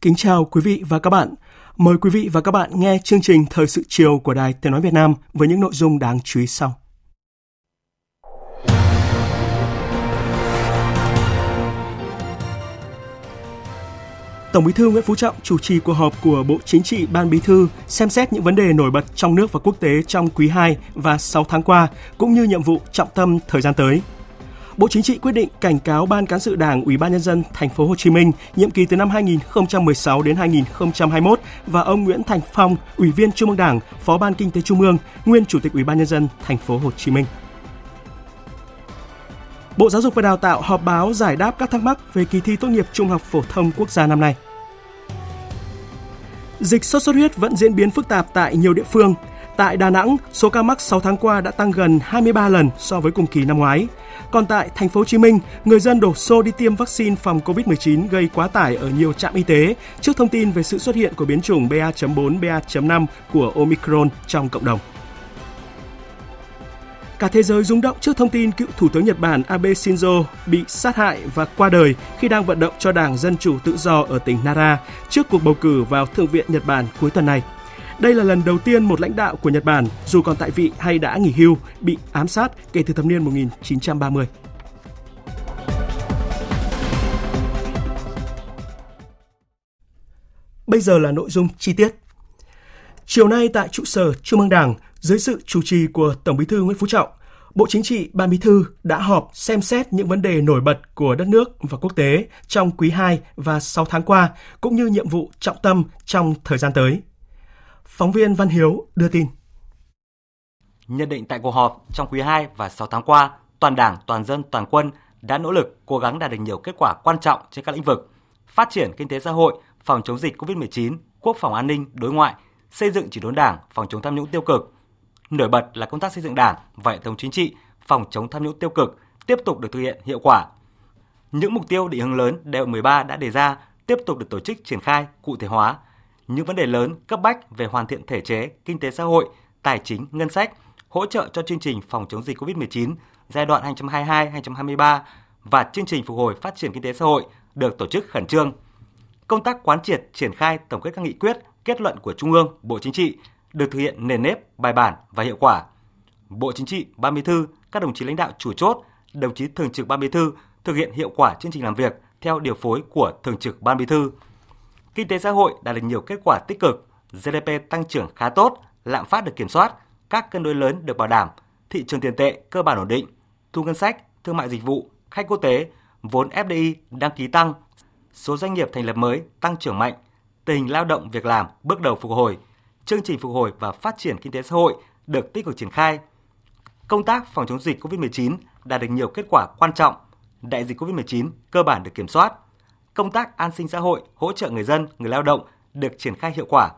Kính chào quý vị và các bạn. Mời quý vị và các bạn nghe chương trình Thời sự chiều của Đài Tiếng Nói Việt Nam với những nội dung đáng chú ý sau. Tổng Bí thư Nguyễn Phú Trọng chủ trì cuộc họp của Bộ Chính trị Ban Bí thư xem xét những vấn đề nổi bật trong nước và quốc tế trong quý 2 và 6 tháng qua, cũng như nhiệm vụ trọng tâm thời gian tới – Bộ Chính trị quyết định cảnh cáo Ban cán sự Đảng Ủy ban nhân dân thành phố Hồ Chí Minh nhiệm kỳ từ năm 2016 đến 2021 và ông Nguyễn Thành Phong, Ủy viên Trung ương Đảng, Phó Ban Kinh tế Trung ương, nguyên Chủ tịch Ủy ban nhân dân thành phố Hồ Chí Minh. Bộ Giáo dục và Đào tạo họp báo giải đáp các thắc mắc về kỳ thi tốt nghiệp trung học phổ thông quốc gia năm nay. Dịch sốt xuất huyết vẫn diễn biến phức tạp tại nhiều địa phương. Tại Đà Nẵng, số ca mắc 6 tháng qua đã tăng gần 23 lần so với cùng kỳ năm ngoái. Còn tại thành phố Hồ Chí Minh, người dân đổ xô đi tiêm vaccine phòng COVID-19 gây quá tải ở nhiều trạm y tế trước thông tin về sự xuất hiện của biến chủng BA.4, BA.5 của Omicron trong cộng đồng. Cả thế giới rung động trước thông tin cựu Thủ tướng Nhật Bản Abe Shinzo bị sát hại và qua đời khi đang vận động cho Đảng Dân Chủ Tự Do ở tỉnh Nara trước cuộc bầu cử vào Thượng viện Nhật Bản cuối tuần này. Đây là lần đầu tiên một lãnh đạo của Nhật Bản, dù còn tại vị hay đã nghỉ hưu, bị ám sát kể từ thập niên 1930. Bây giờ là nội dung chi tiết. Chiều nay tại trụ sở Trung ương Đảng, dưới sự chủ trì của Tổng Bí thư Nguyễn Phú Trọng, Bộ Chính trị, Ban Bí thư đã họp xem xét những vấn đề nổi bật của đất nước và quốc tế trong quý 2 và 6 tháng qua, cũng như nhiệm vụ trọng tâm trong thời gian tới. Phóng viên Văn Hiếu đưa tin. Nhận định tại cuộc họp trong quý 2 và 6 tháng qua, toàn Đảng, toàn dân, toàn quân đã nỗ lực cố gắng đạt được nhiều kết quả quan trọng trên các lĩnh vực: phát triển kinh tế xã hội, phòng chống dịch COVID-19, quốc phòng an ninh, đối ngoại, xây dựng chỉnh đốn Đảng, phòng chống tham nhũng tiêu cực. Nổi bật là công tác xây dựng Đảng và hệ thống chính trị, phòng chống tham nhũng tiêu cực tiếp tục được thực hiện hiệu quả. Những mục tiêu định hướng lớn đại hội 13 đã đề ra tiếp tục được tổ chức triển khai, cụ thể hóa, những vấn đề lớn cấp bách về hoàn thiện thể chế, kinh tế xã hội, tài chính, ngân sách, hỗ trợ cho chương trình phòng chống dịch COVID-19 giai đoạn 2022-2023 và chương trình phục hồi phát triển kinh tế xã hội được tổ chức khẩn trương. Công tác quán triệt triển khai tổng kết các nghị quyết, kết luận của Trung ương, Bộ Chính trị được thực hiện nền nếp, bài bản và hiệu quả. Bộ Chính trị, Ban Bí thư, các đồng chí lãnh đạo chủ chốt, đồng chí thường trực Ban Bí thư thực hiện hiệu quả chương trình làm việc theo điều phối của thường trực Ban Bí thư Kinh tế xã hội đạt được nhiều kết quả tích cực, GDP tăng trưởng khá tốt, lạm phát được kiểm soát, các cân đối lớn được bảo đảm, thị trường tiền tệ cơ bản ổn định, thu ngân sách, thương mại dịch vụ, khách quốc tế, vốn FDI đăng ký tăng, số doanh nghiệp thành lập mới tăng trưởng mạnh, tình hình lao động việc làm bước đầu phục hồi, chương trình phục hồi và phát triển kinh tế xã hội được tích cực triển khai. Công tác phòng chống dịch COVID-19 đạt được nhiều kết quả quan trọng, đại dịch COVID-19 cơ bản được kiểm soát, công tác an sinh xã hội, hỗ trợ người dân, người lao động được triển khai hiệu quả,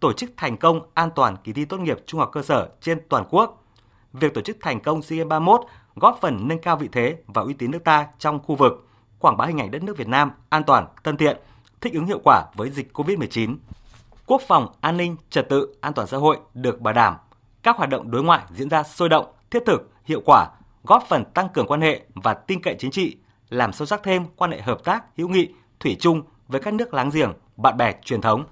tổ chức thành công an toàn kỳ thi tốt nghiệp trung học cơ sở trên toàn quốc. Việc tổ chức thành công SEA Games 31 góp phần nâng cao vị thế và uy tín nước ta trong khu vực, quảng bá hình ảnh đất nước Việt Nam an toàn, thân thiện, thích ứng hiệu quả với dịch COVID-19. Quốc phòng, an ninh, trật tự, an toàn xã hội được bảo đảm. Các hoạt động đối ngoại diễn ra sôi động, thiết thực, hiệu quả, góp phần tăng cường quan hệ và tin cậy chính trị, làm sâu sắc thêm quan hệ hợp tác, hữu nghị, thủy chung với các nước láng giềng, bạn bè truyền thống.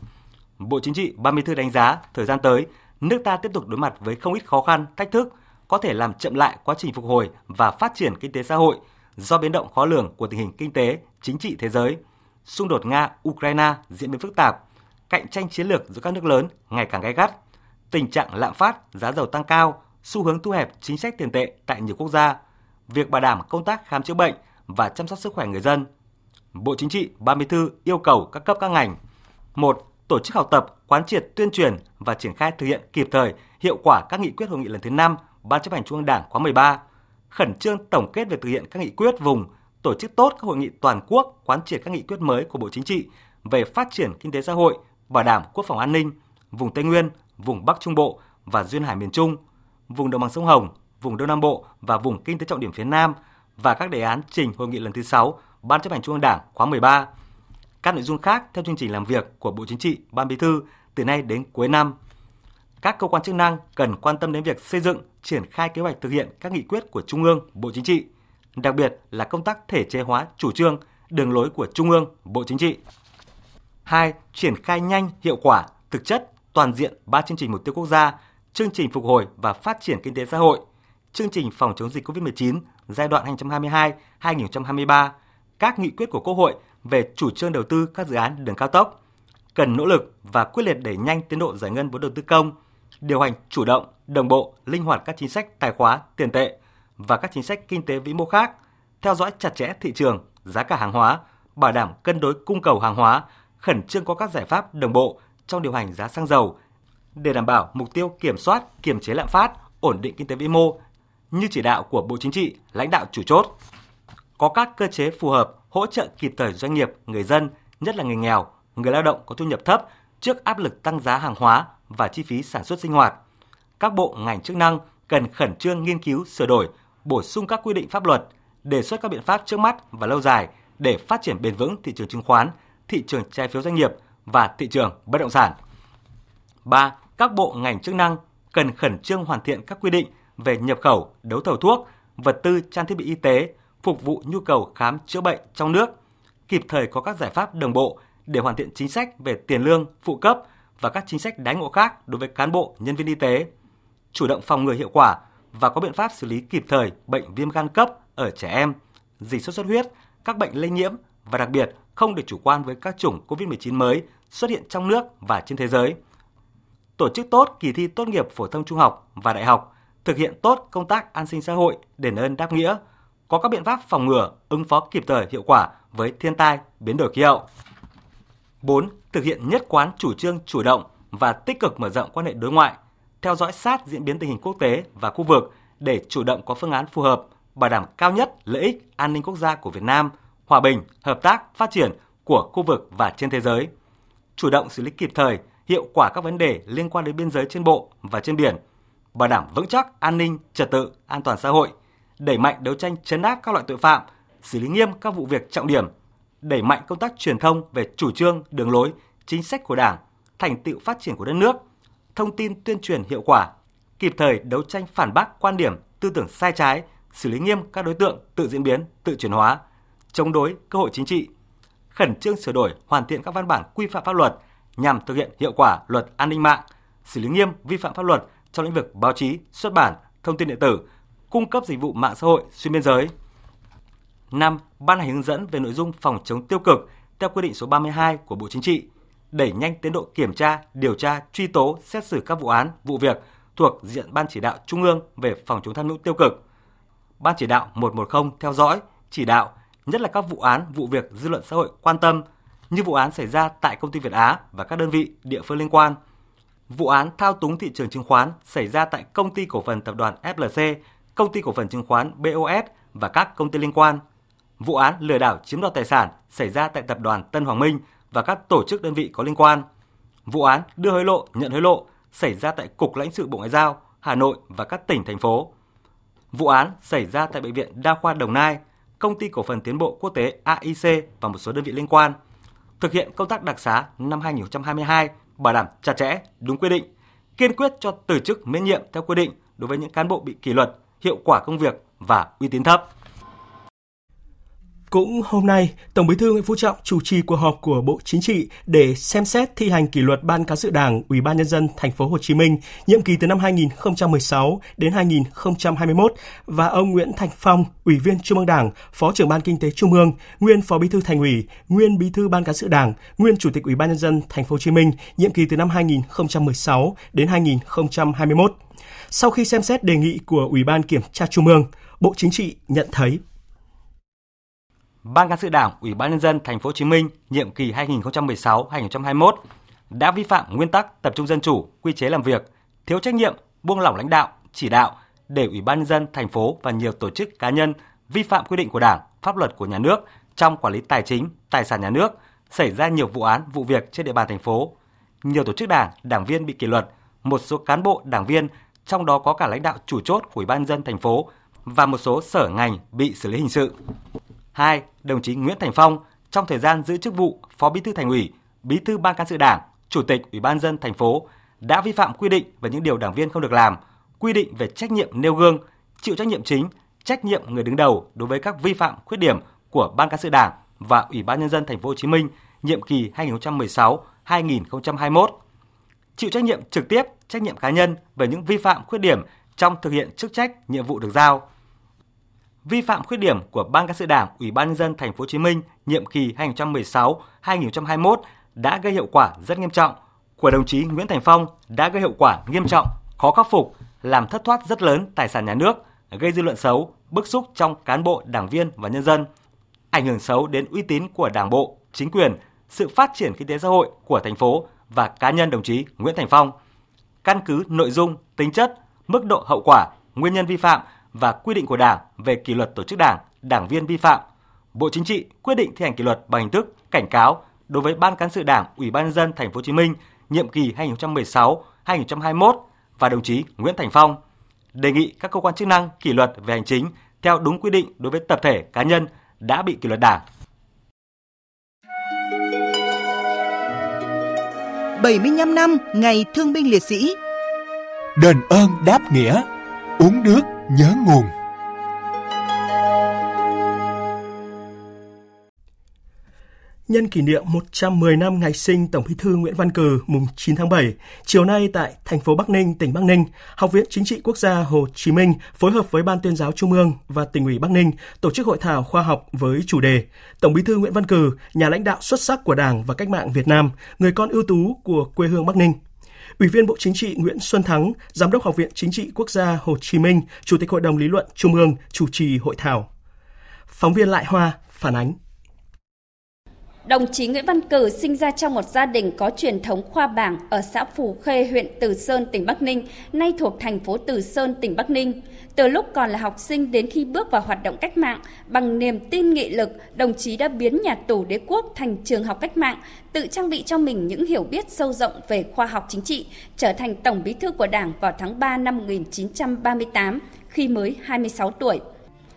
Bộ Chính trị, Ban Bí thư đánh giá thời gian tới, nước ta tiếp tục đối mặt với không ít khó khăn, thách thức, có thể làm chậm lại quá trình phục hồi và phát triển kinh tế xã hội do biến động khó lường của tình hình kinh tế, chính trị thế giới, xung đột Nga-Ukraine diễn biến phức tạp, cạnh tranh chiến lược giữa các nước lớn ngày càng gay gắt, tình trạng lạm phát, giá dầu tăng cao, xu hướng thu hẹp chính sách tiền tệ tại nhiều quốc gia, việc bảo đảm công tác khám chữa bệnh và chăm sóc sức khỏe người dân. Bộ Chính trị, Ban Bí thư yêu cầu các cấp các ngành một Tổ chức học tập, quán triệt, tuyên truyền và triển khai thực hiện kịp thời, hiệu quả các nghị quyết hội nghị lần thứ 5 Ban chấp hành Trung ương Đảng khóa 13, khẩn trương tổng kết về thực hiện các nghị quyết vùng, tổ chức tốt các hội nghị toàn quốc quán triệt các nghị quyết mới của Bộ Chính trị về phát triển kinh tế xã hội, bảo đảm quốc phòng an ninh, vùng Tây Nguyên, vùng Bắc Trung Bộ và duyên hải miền Trung, vùng đồng bằng sông Hồng, vùng Đông Nam Bộ và vùng kinh tế trọng điểm phía Nam và các đề án trình hội nghị lần thứ 6 Ban chấp hành Trung ương Đảng khóa 13. Các nội dung khác theo chương trình làm việc của Bộ Chính trị, Ban Bí thư từ nay đến cuối năm. Các cơ quan chức năng cần quan tâm đến việc xây dựng, triển khai kế hoạch thực hiện các nghị quyết của Trung ương, Bộ Chính trị, đặc biệt là công tác thể chế hóa chủ trương, đường lối của Trung ương, Bộ Chính trị. 2. Triển khai nhanh, hiệu quả, thực chất, toàn diện ba chương trình mục tiêu quốc gia, chương trình phục hồi và phát triển kinh tế xã hội, chương trình phòng chống dịch COVID-19 giai đoạn 2022-2023, các nghị quyết của Quốc hội về chủ trương đầu tư các dự án đường cao tốc, cần nỗ lực và quyết liệt đẩy nhanh tiến độ giải ngân vốn đầu tư công, điều hành chủ động, đồng bộ, linh hoạt các chính sách tài khóa, tiền tệ và các chính sách kinh tế vĩ mô khác, theo dõi chặt chẽ thị trường, giá cả hàng hóa, bảo đảm cân đối cung cầu hàng hóa, khẩn trương có các giải pháp đồng bộ trong điều hành giá xăng dầu để đảm bảo mục tiêu kiểm soát, kiềm chế lạm phát, ổn định kinh tế vĩ mô như chỉ đạo của Bộ Chính trị, lãnh đạo chủ chốt. Có các cơ chế phù hợp hỗ trợ kịp thời doanh nghiệp, người dân, nhất là người nghèo, người lao động có thu nhập thấp trước áp lực tăng giá hàng hóa và chi phí sản xuất sinh hoạt. Các bộ ngành chức năng cần khẩn trương nghiên cứu sửa đổi, bổ sung các quy định pháp luật, đề xuất các biện pháp trước mắt và lâu dài để phát triển bền vững thị trường chứng khoán, thị trường trái phiếu doanh nghiệp và thị trường bất động sản. 3. Các bộ ngành chức năng cần khẩn trương hoàn thiện các quy định về nhập khẩu, đấu thầu thuốc, vật tư trang thiết bị y tế phục vụ nhu cầu khám chữa bệnh trong nước, kịp thời có các giải pháp đồng bộ để hoàn thiện chính sách về tiền lương, phụ cấp và các chính sách đái ngộ khác đối với cán bộ, nhân viên y tế, chủ động phòng ngừa hiệu quả và có biện pháp xử lý kịp thời bệnh viêm gan cấp ở trẻ em, dịch sốt xuất huyết, các bệnh lây nhiễm và đặc biệt không được chủ quan với các chủng COVID-19 mới xuất hiện trong nước và trên thế giới. Tổ chức tốt kỳ thi tốt nghiệp phổ thông trung học và đại học, thực hiện tốt công tác an sinh xã hội, đền ơn đáp nghĩa, có các biện pháp phòng ngừa, ứng phó kịp thời hiệu quả với thiên tai, biến đổi khí hậu. 4. Thực hiện nhất quán chủ trương chủ động và tích cực mở rộng quan hệ đối ngoại, theo dõi sát diễn biến tình hình quốc tế và khu vực để chủ động có phương án phù hợp, bảo đảm cao nhất lợi ích an ninh quốc gia của Việt Nam, hòa bình, hợp tác, phát triển của khu vực và trên thế giới. Chủ động xử lý kịp thời, hiệu quả các vấn đề liên quan đến biên giới trên bộ và trên biển, bảo đảm vững chắc an ninh, trật tự, an toàn xã hội, đẩy mạnh đấu tranh chấn áp các loại tội phạm, xử lý nghiêm các vụ việc trọng điểm, đẩy mạnh công tác truyền thông về chủ trương, đường lối, chính sách của Đảng, thành tựu phát triển của đất nước, thông tin tuyên truyền hiệu quả, kịp thời đấu tranh phản bác quan điểm, tư tưởng sai trái, xử lý nghiêm các đối tượng tự diễn biến, tự chuyển hóa, chống đối cơ hội chính trị, khẩn trương sửa đổi, hoàn thiện các văn bản quy phạm pháp luật nhằm thực hiện hiệu quả luật an ninh mạng, xử lý nghiêm vi phạm pháp luật trong lĩnh vực báo chí, xuất bản, thông tin điện tử, cung cấp dịch vụ mạng xã hội xuyên biên giới. 5. Ban hành hướng dẫn về nội dung phòng chống tiêu cực theo quy định số 32 của Bộ Chính trị, đẩy nhanh tiến độ kiểm tra, điều tra, truy tố, xét xử các vụ án, vụ việc thuộc diện Ban chỉ đạo Trung ương về phòng chống tham nhũng tiêu cực. Ban chỉ đạo 110 theo dõi, chỉ đạo, nhất là các vụ án, vụ việc dư luận xã hội quan tâm như vụ án xảy ra tại công ty Việt Á và các đơn vị địa phương liên quan. Vụ án thao túng thị trường chứng khoán xảy ra tại công ty cổ phần tập đoàn FLC, công ty cổ phần chứng khoán BOS và các công ty liên quan. Vụ án lừa đảo chiếm đoạt tài sản xảy ra tại tập đoàn Tân Hoàng Minh và các tổ chức đơn vị có liên quan. Vụ án đưa hối lộ, nhận hối lộ xảy ra tại Cục lãnh sự Bộ Ngoại giao, Hà Nội và các tỉnh thành phố. Vụ án xảy ra tại bệnh viện Đa khoa Đồng Nai, công ty cổ phần tiến bộ quốc tế AIC và một số đơn vị liên quan. Thực hiện công tác đặc xá năm 2022 bảo đảm chặt chẽ, đúng quy định, kiên quyết cho từ chức miễn nhiệm theo quy định đối với những cán bộ bị kỷ luật, hiệu quả công việc và uy tín thấp. Cũng hôm nay, Tổng Bí thư Nguyễn Phú Trọng chủ trì cuộc họp của Bộ Chính trị để xem xét thi hành kỷ luật Ban cán sự Đảng Ủy ban nhân dân thành phố Hồ Chí Minh nhiệm kỳ từ năm 2016 đến 2021 và ông Nguyễn Thành Phong, Ủy viên Trung ương Đảng, Phó trưởng Ban Kinh tế Trung ương, nguyên Phó Bí thư Thành ủy, nguyên Bí thư Ban cán sự Đảng, nguyên Chủ tịch Ủy ban nhân dân thành phố Hồ Chí Minh nhiệm kỳ từ năm 2016 đến 2021. Sau khi xem xét đề nghị của Ủy ban Kiểm tra Trung ương, Bộ Chính trị nhận thấy Ban cán sự Đảng, Ủy ban nhân dân thành phố Hồ Chí Minh nhiệm kỳ 2016-2021 đã vi phạm nguyên tắc tập trung dân chủ, quy chế làm việc, thiếu trách nhiệm, buông lỏng lãnh đạo, chỉ đạo để Ủy ban nhân dân thành phố và nhiều tổ chức cá nhân vi phạm quy định của Đảng, pháp luật của nhà nước trong quản lý tài chính, tài sản nhà nước, xảy ra nhiều vụ án, vụ việc trên địa bàn thành phố. Nhiều tổ chức đảng, đảng viên bị kỷ luật, một số cán bộ, đảng viên, trong đó có cả lãnh đạo chủ chốt của Ủy ban dân thành phố và một số sở ngành bị xử lý hình sự. 2. Đồng chí Nguyễn Thành Phong trong thời gian giữ chức vụ Phó Bí thư Thành ủy, Bí thư Ban cán sự Đảng, Chủ tịch Ủy ban dân thành phố đã vi phạm quy định về những điều đảng viên không được làm, quy định về trách nhiệm nêu gương, chịu trách nhiệm chính, trách nhiệm người đứng đầu đối với các vi phạm khuyết điểm của Ban cán sự Đảng và Ủy ban nhân dân thành phố Hồ Chí Minh nhiệm kỳ 2016-2021. Chịu trách nhiệm trực tiếp, trách nhiệm cá nhân về những vi phạm khuyết điểm trong thực hiện chức trách, nhiệm vụ được giao. Vi phạm khuyết điểm của Ban cán sự Đảng, Ủy ban nhân dân thành phố Hồ Chí Minh nhiệm kỳ 2016-2021 đã gây hiệu quả rất nghiêm trọng. Của đồng chí Nguyễn Thành Phong đã gây hiệu quả nghiêm trọng, khó khắc phục, làm thất thoát rất lớn tài sản nhà nước, gây dư luận xấu, bức xúc trong cán bộ, đảng viên và nhân dân, ảnh hưởng xấu đến uy tín của Đảng bộ, chính quyền, sự phát triển kinh tế xã hội của thành phố và cá nhân đồng chí Nguyễn Thành Phong. Căn cứ nội dung, tính chất, mức độ hậu quả, nguyên nhân vi phạm và quy định của Đảng về kỷ luật tổ chức Đảng, đảng viên vi phạm, Bộ Chính trị quyết định thi hành kỷ luật bằng hình thức cảnh cáo đối với Ban cán sự Đảng, Ủy ban nhân dân thành phố Hồ Chí Minh nhiệm kỳ 2016-2021 và đồng chí Nguyễn Thành Phong. Đề nghị các cơ quan chức năng kỷ luật về hành chính theo đúng quy định đối với tập thể cá nhân đã bị kỷ luật Đảng. 75 năm ngày Thương binh Liệt sĩ. Đền ơn đáp nghĩa, Uống nước nhớ nguồn. Nhân kỷ niệm 110 năm ngày sinh Tổng Bí thư Nguyễn Văn Cừ mùng 9 tháng 7, chiều nay tại thành phố Bắc Ninh, tỉnh Bắc Ninh, Học viện Chính trị Quốc gia Hồ Chí Minh phối hợp với Ban tuyên giáo Trung ương và tỉnh ủy Bắc Ninh tổ chức hội thảo khoa học với chủ đề Tổng Bí thư Nguyễn Văn Cừ, nhà lãnh đạo xuất sắc của Đảng và cách mạng Việt Nam, người con ưu tú của quê hương Bắc Ninh. Ủy viên Bộ Chính trị Nguyễn Xuân Thắng, Giám đốc Học viện Chính trị Quốc gia Hồ Chí Minh, Chủ tịch Hội đồng lý luận Trung ương chủ trì hội thảo. Phóng viên Lại Hoa phản ánh. Đồng chí Nguyễn Văn Cử sinh ra trong một gia đình có truyền thống khoa bảng ở xã Phù Khê, huyện Từ Sơn, tỉnh Bắc Ninh, nay thuộc thành phố Từ Sơn, tỉnh Bắc Ninh. Từ lúc còn là học sinh đến khi bước vào hoạt động cách mạng, bằng niềm tin nghị lực, đồng chí đã biến nhà tù đế quốc thành trường học cách mạng, tự trang bị cho mình những hiểu biết sâu rộng về khoa học chính trị, trở thành Tổng bí thư của Đảng vào tháng 3 năm 1938 khi mới 26 tuổi.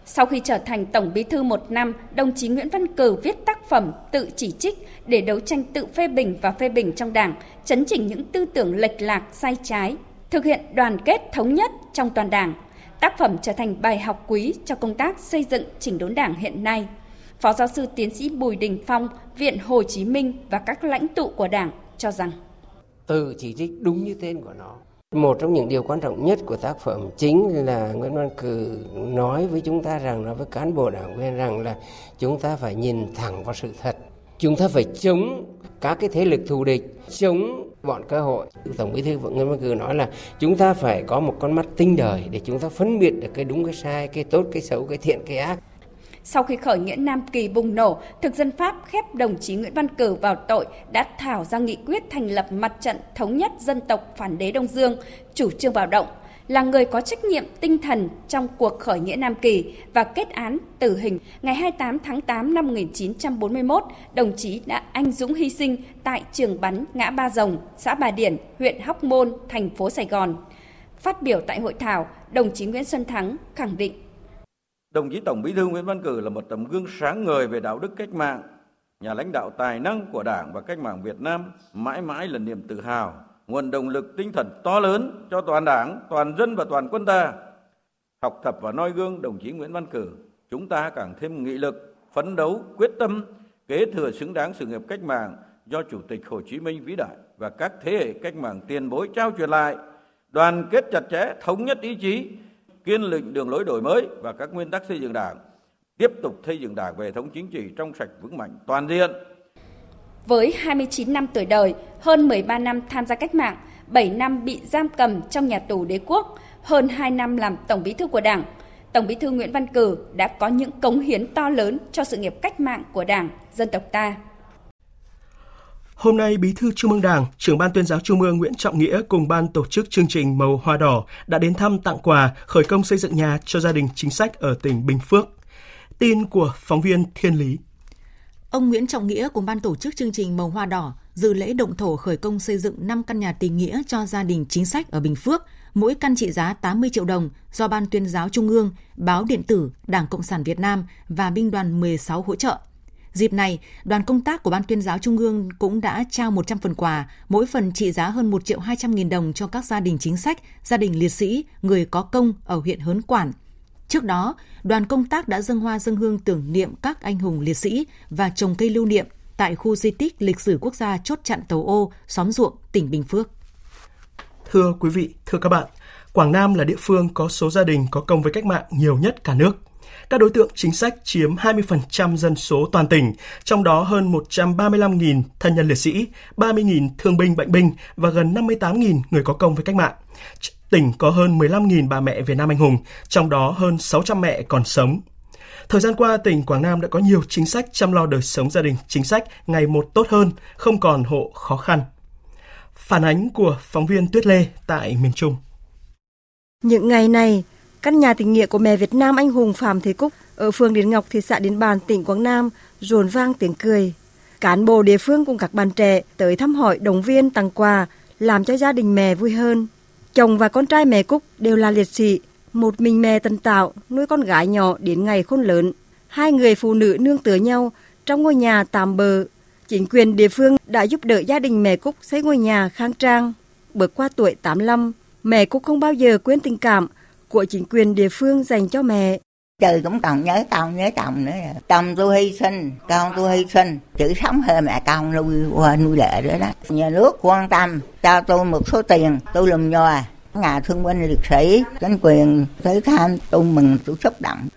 Sau khi trở thành Tổng Bí thư một năm, đồng chí Nguyễn Văn Cử viết tác phẩm tự chỉ trích để đấu tranh tự phê bình và phê bình trong Đảng, chấn chỉnh những tư tưởng lệch lạc sai trái, thực hiện đoàn kết thống nhất trong toàn Đảng. Tác phẩm trở thành bài học quý cho công tác xây dựng chỉnh đốn Đảng hiện nay. Phó giáo sư tiến sĩ Bùi Đình Phong, Viện Hồ Chí Minh và các lãnh tụ của Đảng cho rằng Tự chỉ trích đúng như tên của nó một trong những điều quan trọng nhất của tác phẩm chính là Nguyễn Văn Cử nói với chúng ta rằng, nói với cán bộ đảng viên rằng là chúng ta phải nhìn thẳng vào sự thật. Chúng ta phải chống các cái thế lực thù địch, chống bọn cơ hội. Tổng bí thư Nguyễn Văn Cử nói là chúng ta phải có một con mắt tinh đời để chúng ta phân biệt được cái đúng cái sai, cái tốt, cái xấu, cái thiện, cái ác. Sau khi khởi nghĩa Nam Kỳ bùng nổ, thực dân Pháp khép đồng chí Nguyễn Văn Cử vào tội đã thảo ra nghị quyết thành lập mặt trận thống nhất dân tộc phản đế Đông Dương, chủ trương bạo động, là người có trách nhiệm tinh thần trong cuộc khởi nghĩa Nam Kỳ và kết án tử hình. Ngày 28 tháng 8 năm 1941, đồng chí đã anh dũng hy sinh tại trường bắn ngã Ba Rồng, xã Bà Điển, huyện Hóc Môn, thành phố Sài Gòn. Phát biểu tại hội thảo, đồng chí Nguyễn Xuân Thắng khẳng định Đồng chí Tổng Bí thư Nguyễn Văn Cử là một tấm gương sáng ngời về đạo đức cách mạng, nhà lãnh đạo tài năng của Đảng và cách mạng Việt Nam, mãi mãi là niềm tự hào, nguồn động lực tinh thần to lớn cho toàn Đảng, toàn dân và toàn quân ta. Học tập và noi gương đồng chí Nguyễn Văn Cử, chúng ta càng thêm nghị lực, phấn đấu, quyết tâm, kế thừa xứng đáng sự nghiệp cách mạng do Chủ tịch Hồ Chí Minh vĩ đại và các thế hệ cách mạng tiền bối trao truyền lại, đoàn kết chặt chẽ, thống nhất ý chí, kiên định đường lối đổi mới và các nguyên tắc xây dựng Đảng, tiếp tục xây dựng Đảng về thống chính trị trong sạch vững mạnh toàn diện. Với 29 năm tuổi đời, hơn 13 năm tham gia cách mạng, 7 năm bị giam cầm trong nhà tù đế quốc, hơn 2 năm làm tổng bí thư của Đảng, Tổng Bí thư Nguyễn Văn Cử đã có những cống hiến to lớn cho sự nghiệp cách mạng của Đảng, dân tộc ta. Hôm nay, Bí thư Trung ương Đảng, trưởng ban tuyên giáo Trung ương Nguyễn Trọng Nghĩa cùng ban tổ chức chương trình Màu Hoa Đỏ đã đến thăm tặng quà khởi công xây dựng nhà cho gia đình chính sách ở tỉnh Bình Phước. Tin của phóng viên Thiên Lý. Ông Nguyễn Trọng Nghĩa cùng ban tổ chức chương trình Màu Hoa Đỏ dự lễ động thổ khởi công xây dựng 5 căn nhà tình nghĩa cho gia đình chính sách ở Bình Phước, mỗi căn trị giá 80 triệu đồng do Ban tuyên giáo Trung ương, Báo điện tử, Đảng Cộng sản Việt Nam và Binh đoàn 16 hỗ trợ. Dịp này, đoàn công tác của Ban tuyên giáo Trung ương cũng đã trao 100 phần quà, mỗi phần trị giá hơn 1 triệu 200 nghìn đồng cho các gia đình chính sách, gia đình liệt sĩ, người có công ở huyện Hớn Quản. Trước đó, đoàn công tác đã dâng hoa dâng hương tưởng niệm các anh hùng liệt sĩ và trồng cây lưu niệm tại khu di tích lịch sử quốc gia chốt chặn Tàu Ô, xóm ruộng, tỉnh Bình Phước. Thưa quý vị, thưa các bạn, Quảng Nam là địa phương có số gia đình có công với cách mạng nhiều nhất cả nước. Các đối tượng chính sách chiếm 20% dân số toàn tỉnh, trong đó hơn 135.000 thân nhân liệt sĩ, 30.000 thương binh bệnh binh và gần 58.000 người có công với cách mạng. Tỉnh có hơn 15.000 bà mẹ Việt Nam anh hùng, trong đó hơn 600 mẹ còn sống. Thời gian qua, tỉnh Quảng Nam đã có nhiều chính sách chăm lo đời sống gia đình chính sách ngày một tốt hơn, không còn hộ khó khăn. Phản ánh của phóng viên Tuyết Lê tại miền Trung. Những ngày này, căn nhà tình nghĩa của mẹ Việt Nam anh hùng Phạm Thế Cúc ở phường Điền Ngọc, thị xã Điện Bàn, tỉnh Quảng Nam rồn vang tiếng cười. Cán bộ địa phương cùng các bạn trẻ tới thăm hỏi, động viên, tặng quà, làm cho gia đình mẹ vui hơn. Chồng và con trai mẹ Cúc đều là liệt sĩ, một mình mẹ tần tạo nuôi con gái nhỏ đến ngày khôn lớn. Hai người phụ nữ nương tựa nhau trong ngôi nhà tạm bờ. Chính quyền địa phương đã giúp đỡ gia đình mẹ Cúc xây ngôi nhà khang trang. Bước qua tuổi 85, mẹ Cúc không bao giờ quên tình cảm của chính quyền địa phương dành cho mẹ. Trời cũng còn nhớ tao nhớ chồng nữa. Chồng tôi hy sinh, con tôi hy sinh. Chữ sống hơn mẹ con nuôi qua nuôi lệ nữa đó. Nhà nước quan tâm cho tôi một số tiền, tôi lùm nhòa. Nhà thương binh liệt sĩ, chính quyền tới thăm tôi mừng tôi xúc động.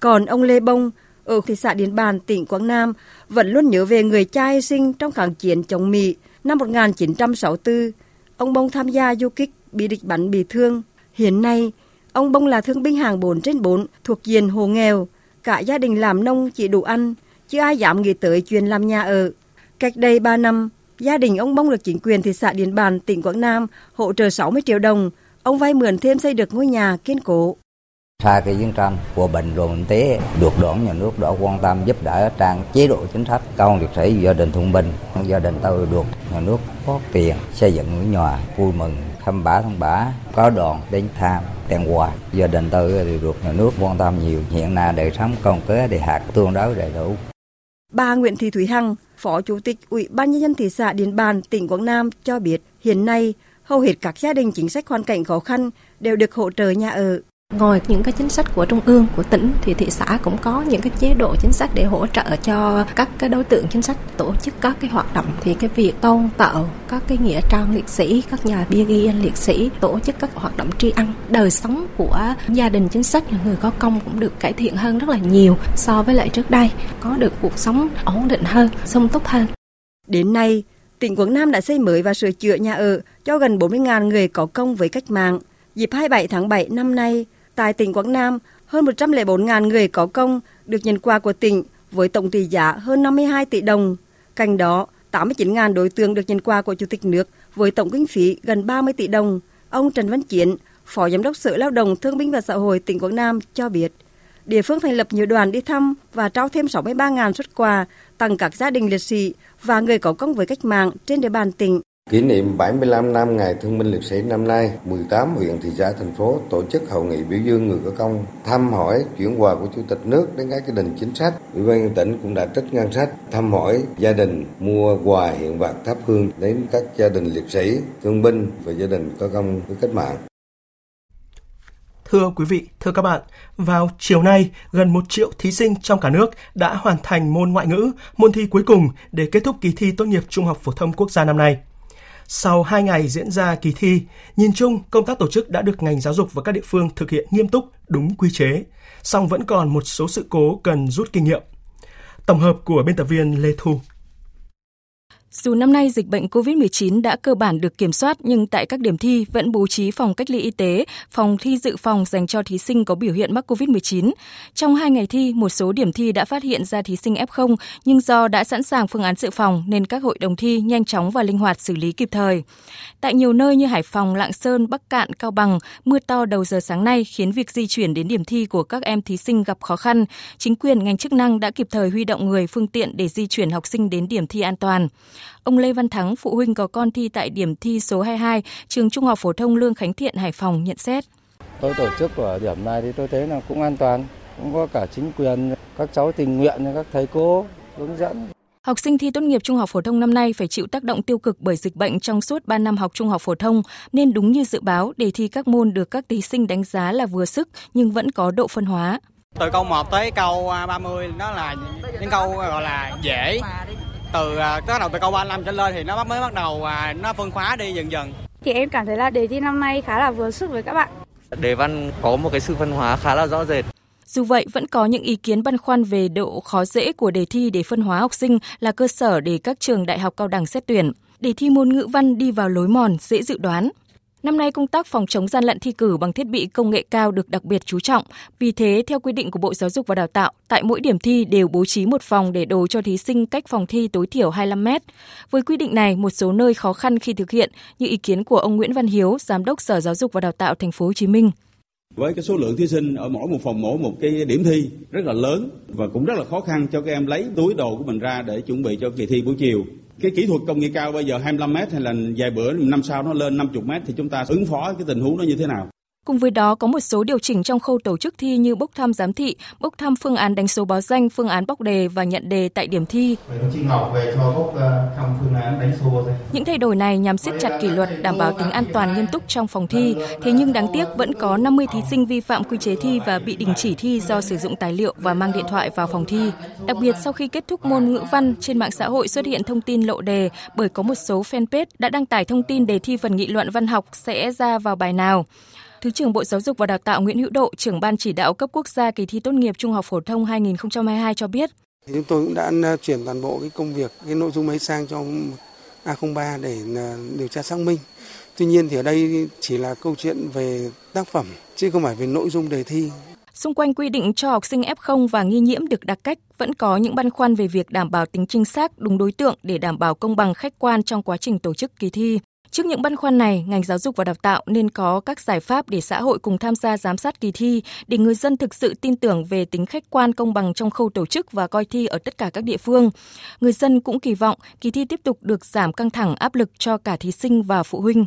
Còn ông Lê Bông ở thị xã Điện Bàn, tỉnh Quảng Nam vẫn luôn nhớ về người cha hy sinh trong kháng chiến chống Mỹ năm 1964. Ông Bông tham gia du kích bị địch bắn bị thương. Hiện nay, Ông Bông là thương binh hàng 4 trên 4 thuộc diện hồ nghèo. Cả gia đình làm nông chỉ đủ ăn, chứ ai dám nghĩ tới chuyện làm nhà ở. Cách đây 3 năm, gia đình ông Bông được chính quyền thị xã Điện Bàn, tỉnh Quảng Nam hỗ trợ 60 triệu đồng. Ông vay mượn thêm xây được ngôi nhà kiên cố. Sau cái chiến tranh của bệnh rồi bệnh tế được đảng nhà nước đã quan tâm giúp đỡ trang chế độ chính sách công liệt sĩ gia đình thương binh gia đình tôi được nhà nước có tiền xây dựng ngôi nhà vui mừng thăm bả thăm bả có đoàn đến thăm tặng quà gia đình tôi thì được nhà nước quan tâm nhiều. Hiện nay đời sống còn kế để hạt tương đối đầy đủ. Bà Nguyễn Thị Thúy Hằng, Phó Chủ tịch Ủy ban nhân dân thị xã Điện Bàn, tỉnh Quảng Nam cho biết, hiện nay hầu hết các gia đình chính sách hoàn cảnh khó khăn đều được hỗ trợ nhà ở. Ngoài những cái chính sách của trung ương, của tỉnh thì thị xã cũng có những cái chế độ chính sách để hỗ trợ cho các cái đối tượng chính sách tổ chức các cái hoạt động thì cái việc tôn tạo các cái nghĩa trang liệt sĩ, các nhà bia ghi anh liệt sĩ, tổ chức các hoạt động tri ân, đời sống của gia đình chính sách người có công cũng được cải thiện hơn rất là nhiều so với lại trước đây, có được cuộc sống ổn định hơn, sung túc hơn. Đến nay, tỉnh Quảng Nam đã xây mới và sửa chữa nhà ở cho gần 40.000 người có công với cách mạng. Dịp 27 tháng 7 năm nay, Tại tỉnh Quảng Nam, hơn 104.000 người có công được nhận quà của tỉnh với tổng trị giá hơn 52 tỷ đồng. Cạnh đó, 89.000 đối tượng được nhận quà của Chủ tịch nước với tổng kinh phí gần 30 tỷ đồng. Ông Trần Văn Chiến, Phó Giám đốc Sở Lao động Thương binh và Xã hội tỉnh Quảng Nam cho biết, địa phương thành lập nhiều đoàn đi thăm và trao thêm 63.000 xuất quà tặng các gia đình liệt sĩ và người có công với cách mạng trên địa bàn tỉnh. Kỷ niệm 75 năm Ngày Thương binh Liệt sĩ năm nay, 18 huyện, thị xã, thành phố tổ chức hội nghị biểu dương người có công, thăm hỏi, chuyển quà của Chủ tịch nước đến các gia đình chính sách. Ủy ban nhân tỉnh cũng đã trích ngân sách thăm hỏi gia đình mua quà hiện vật thắp hương đến các gia đình liệt sĩ, thương binh và gia đình có công với cách mạng. Thưa quý vị, thưa các bạn, vào chiều nay, gần một triệu thí sinh trong cả nước đã hoàn thành môn ngoại ngữ, môn thi cuối cùng để kết thúc kỳ thi tốt nghiệp trung học phổ thông quốc gia năm nay. Sau 2 ngày diễn ra kỳ thi, nhìn chung công tác tổ chức đã được ngành giáo dục và các địa phương thực hiện nghiêm túc, đúng quy chế, song vẫn còn một số sự cố cần rút kinh nghiệm. Tổng hợp của biên tập viên Lê Thu dù năm nay dịch bệnh COVID-19 đã cơ bản được kiểm soát nhưng tại các điểm thi vẫn bố trí phòng cách ly y tế, phòng thi dự phòng dành cho thí sinh có biểu hiện mắc COVID-19. Trong hai ngày thi, một số điểm thi đã phát hiện ra thí sinh F0 nhưng do đã sẵn sàng phương án dự phòng nên các hội đồng thi nhanh chóng và linh hoạt xử lý kịp thời. Tại nhiều nơi như Hải Phòng, Lạng Sơn, Bắc Cạn, Cao Bằng, mưa to đầu giờ sáng nay khiến việc di chuyển đến điểm thi của các em thí sinh gặp khó khăn. Chính quyền ngành chức năng đã kịp thời huy động người phương tiện để di chuyển học sinh đến điểm thi an toàn. Ông Lê Văn Thắng, phụ huynh có con thi tại điểm thi số 22, trường Trung học phổ thông Lương Khánh Thiện, Hải Phòng nhận xét. Tôi tổ chức ở điểm này thì tôi thấy là cũng an toàn, cũng có cả chính quyền, các cháu tình nguyện, các thầy cô hướng dẫn. Học sinh thi tốt nghiệp trung học phổ thông năm nay phải chịu tác động tiêu cực bởi dịch bệnh trong suốt 3 năm học trung học phổ thông, nên đúng như dự báo, đề thi các môn được các thí sinh đánh giá là vừa sức nhưng vẫn có độ phân hóa. Từ câu 1 tới câu 30 đó là những câu gọi là dễ, từ à, bắt đầu từ câu 35 trở lên thì nó mới bắt đầu à, nó phân khóa đi dần dần. Thì em cảm thấy là đề thi năm nay khá là vừa sức với các bạn. Đề văn có một cái sự phân hóa khá là rõ rệt. Dù vậy, vẫn có những ý kiến băn khoăn về độ khó dễ của đề thi để phân hóa học sinh là cơ sở để các trường đại học cao đẳng xét tuyển. Đề thi môn ngữ văn đi vào lối mòn dễ dự đoán. Năm nay công tác phòng chống gian lận thi cử bằng thiết bị công nghệ cao được đặc biệt chú trọng. Vì thế, theo quy định của Bộ Giáo dục và Đào tạo, tại mỗi điểm thi đều bố trí một phòng để đồ cho thí sinh cách phòng thi tối thiểu 25 mét. Với quy định này, một số nơi khó khăn khi thực hiện, như ý kiến của ông Nguyễn Văn Hiếu, Giám đốc Sở Giáo dục và Đào tạo Thành phố Hồ Chí Minh với cái số lượng thí sinh ở mỗi một phòng mỗi một cái điểm thi rất là lớn và cũng rất là khó khăn cho các em lấy túi đồ của mình ra để chuẩn bị cho kỳ thi buổi chiều cái kỹ thuật công nghệ cao bây giờ 25 mét hay là vài bữa, năm sau nó lên 50 mét thì chúng ta ứng phó cái tình huống đó như thế nào? Cùng với đó có một số điều chỉnh trong khâu tổ chức thi như bốc thăm giám thị, bốc thăm phương án đánh số báo danh, phương án bóc đề và nhận đề tại điểm thi. Ờ. Những thay đổi này nhằm siết chặt kỷ luật, đảm bảo tính an toàn nghiêm túc trong phòng thi. Thế nhưng đáng tiếc vẫn có 50 thí sinh vi phạm quy chế thi và bị đình chỉ thi do sử dụng tài liệu và mang điện thoại vào phòng thi. Đặc biệt sau khi kết thúc môn ngữ văn, trên mạng xã hội xuất hiện thông tin lộ đề bởi có một số fanpage đã đăng tải thông tin đề thi phần nghị luận văn học sẽ ra vào bài nào. Thứ trưởng Bộ Giáo dục và Đào tạo Nguyễn Hữu Độ, trưởng ban chỉ đạo cấp quốc gia kỳ thi tốt nghiệp trung học phổ thông 2022 cho biết. Chúng tôi cũng đã à, chuyển toàn bộ cái công việc, cái nội dung ấy sang cho A03 để à, điều tra xác minh. Tuy nhiên thì ở đây chỉ là câu chuyện về tác phẩm chứ không phải về nội dung đề thi. Xung quanh quy định cho học sinh F0 và nghi nhiễm được đặc cách, vẫn có những băn khoăn về việc đảm bảo tính chính xác, đúng đối tượng để đảm bảo công bằng khách quan trong quá trình tổ chức kỳ thi. Trước những băn khoăn này, ngành giáo dục và đào tạo nên có các giải pháp để xã hội cùng tham gia giám sát kỳ thi, để người dân thực sự tin tưởng về tính khách quan công bằng trong khâu tổ chức và coi thi ở tất cả các địa phương. Người dân cũng kỳ vọng kỳ thi tiếp tục được giảm căng thẳng áp lực cho cả thí sinh và phụ huynh.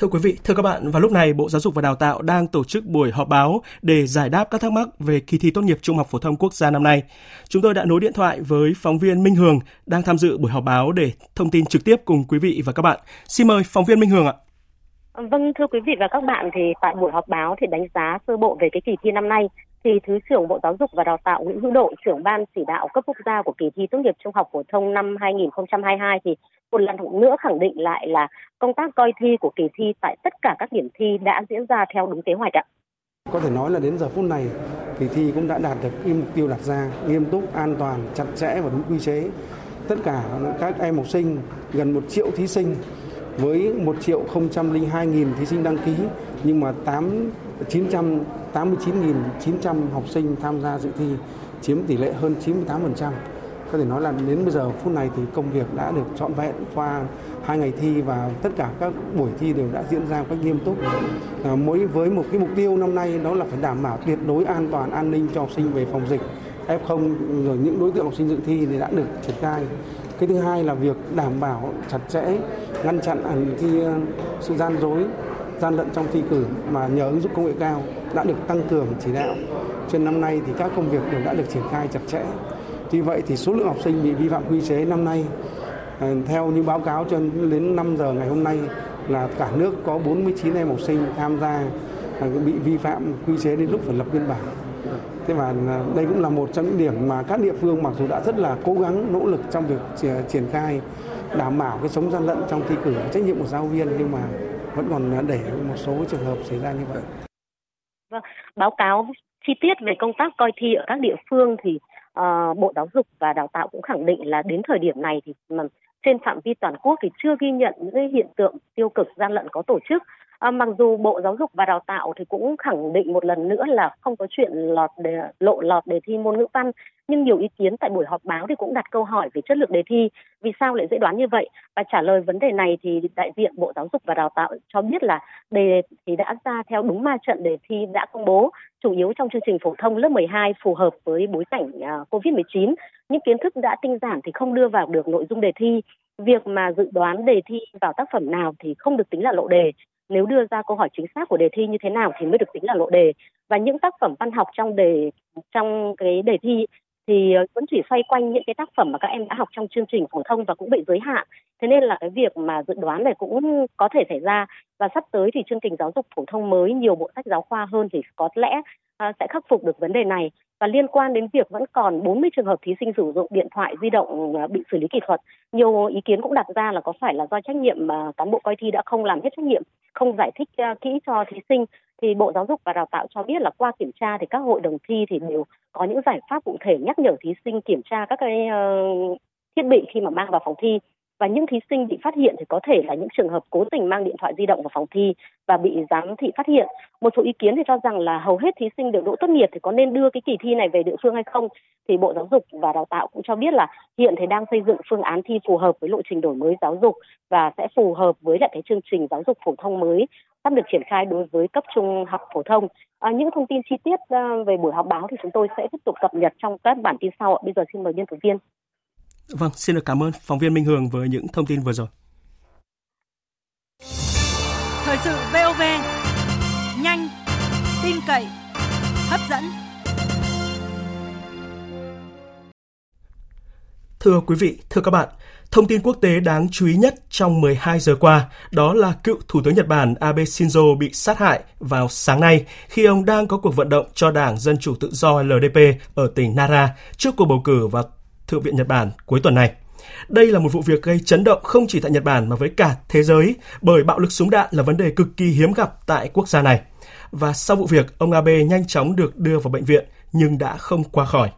Thưa quý vị, thưa các bạn, vào lúc này Bộ Giáo dục và Đào tạo đang tổ chức buổi họp báo để giải đáp các thắc mắc về kỳ thi tốt nghiệp trung học phổ thông quốc gia năm nay. Chúng tôi đã nối điện thoại với phóng viên Minh Hường đang tham dự buổi họp báo để thông tin trực tiếp cùng quý vị và các bạn. Xin mời phóng viên Minh Hường ạ. Vâng, thưa quý vị và các bạn, thì tại buổi họp báo thì đánh giá sơ bộ về cái kỳ thi năm nay, thì Thứ trưởng Bộ Giáo dục và Đào tạo Nguyễn Hữu Độ, trưởng ban chỉ đạo cấp quốc gia của kỳ thi tốt nghiệp trung học phổ thông năm 2022 thì một lần nữa khẳng định lại là công tác coi thi của kỳ thi tại tất cả các điểm thi đã diễn ra theo đúng kế hoạch ạ. Có thể nói là đến giờ phút này kỳ thi cũng đã đạt được cái mục tiêu đặt ra nghiêm túc, an toàn, chặt chẽ và đúng quy chế. Tất cả các em học sinh gần một triệu thí sinh với 1 triệu 002 nghìn thí sinh đăng ký nhưng mà 8 989.900 học sinh tham gia dự thi chiếm tỷ lệ hơn 98%. Có thể nói là đến bây giờ phút này thì công việc đã được trọn vẹn qua hai ngày thi và tất cả các buổi thi đều đã diễn ra một cách nghiêm túc. À, mỗi với một cái mục tiêu năm nay đó là phải đảm bảo tuyệt đối an toàn an ninh cho học sinh về phòng dịch F0 rồi những đối tượng học sinh dự thi thì đã được triển khai. Cái thứ hai là việc đảm bảo chặt chẽ, ngăn chặn khi ờ, sự gian dối, gian lận trong thi cử mà nhờ ứng dụng công nghệ cao đã được tăng cường chỉ đạo. Trên năm nay thì các công việc đều đã được triển khai chặt chẽ. Tuy vậy thì số lượng học sinh bị vi phạm quy chế năm nay ờ, theo như báo cáo cho đến 5 giờ ngày hôm nay là cả nước có 49 em học sinh tham gia ờ, bị vi phạm quy chế đến lúc phải lập biên bản. Thế và à, đây cũng là một trong những điểm mà các địa phương mặc dù đã rất là cố gắng nỗ lực trong việc à, triển khai đảm bảo cái chống gian lận trong thi cử trách nhiệm của giáo viên nhưng mà vẫn còn à, để một số trường hợp xảy ra như vậy. Vâng, báo cáo chi tiết về công tác coi thi ở các địa phương thì ờ, Bộ Giáo dục và Đào tạo cũng khẳng định là đến thời điểm này thì mà trên phạm vi toàn quốc thì chưa ghi nhận những hiện tượng tiêu cực gian lận có tổ chức À, mặc dù Bộ Giáo dục và Đào tạo thì cũng khẳng định một lần nữa là không có chuyện lọt đề, lộ lọt đề thi môn ngữ văn, nhưng nhiều ý kiến tại buổi họp báo thì cũng đặt câu hỏi về chất lượng đề thi, vì sao lại dễ đoán như vậy? Và trả lời vấn đề này thì đại diện Bộ Giáo dục và Đào tạo cho biết là đề thì đã ra theo đúng ma trận đề thi đã công bố, chủ yếu trong chương trình phổ thông lớp 12 phù hợp với bối cảnh à, uh, Covid-19. Những kiến thức đã tinh giản thì không đưa vào được nội dung đề thi. Việc mà dự đoán đề thi vào tác phẩm nào thì không được tính là lộ đề nếu đưa ra câu hỏi chính xác của đề thi như thế nào thì mới được tính là lộ đề. Và những tác phẩm văn học trong đề, trong cái đề thi thì ờ, vẫn chỉ xoay quanh những cái tác phẩm mà các em đã học trong chương trình phổ thông và cũng bị giới hạn. Thế nên là cái việc mà dự đoán này cũng có thể xảy ra và sắp tới thì chương trình giáo dục phổ thông mới nhiều bộ sách giáo khoa hơn thì có lẽ ờ, sẽ khắc phục được vấn đề này. Và liên quan đến việc vẫn còn 40 trường hợp thí sinh sử dụng điện thoại di động ờ, bị xử lý kỷ thuật, nhiều ý kiến cũng đặt ra là có phải là do trách nhiệm mà cán bộ coi thi đã không làm hết trách nhiệm, không giải thích kỹ cho thí sinh thì Bộ Giáo dục và Đào tạo cho biết là qua kiểm tra thì các hội đồng thi thì đều có những giải pháp cụ thể nhắc nhở thí sinh kiểm tra các cái uh, thiết bị khi mà mang vào phòng thi và những thí sinh bị phát hiện thì có thể là những trường hợp cố tình mang điện thoại di động vào phòng thi và bị giám thị phát hiện. Một số ý kiến thì cho rằng là hầu hết thí sinh được đỗ tốt nghiệp thì có nên đưa cái kỳ thi này về địa phương hay không? Thì Bộ Giáo dục và Đào tạo cũng cho biết là hiện thì đang xây dựng phương án thi phù hợp với lộ trình đổi mới giáo dục và sẽ phù hợp với lại cái chương trình giáo dục phổ thông mới sắp được triển khai đối với cấp trung học phổ thông. À, những thông tin chi tiết uh, về buổi họp báo thì chúng tôi sẽ tiếp tục cập nhật trong các bản tin sau. Bây giờ xin mời biên tập viên. Vâng, xin được cảm ơn phóng viên Minh Hường với những thông tin vừa rồi. Thời sự VOV, nhanh, tin cậy, hấp dẫn. Thưa quý vị, thưa các bạn, thông tin quốc tế đáng chú ý nhất trong 12 giờ qua đó là cựu Thủ tướng Nhật Bản Abe Shinzo bị sát hại vào sáng nay khi ông đang có cuộc vận động cho Đảng Dân Chủ Tự do LDP ở tỉnh Nara trước cuộc bầu cử vào Thượng viện Nhật Bản cuối tuần này. Đây là một vụ việc gây chấn động không chỉ tại Nhật Bản mà với cả thế giới, bởi bạo lực súng đạn là vấn đề cực kỳ hiếm gặp tại quốc gia này. Và sau vụ việc, ông Abe nhanh chóng được đưa vào bệnh viện nhưng đã không qua khỏi.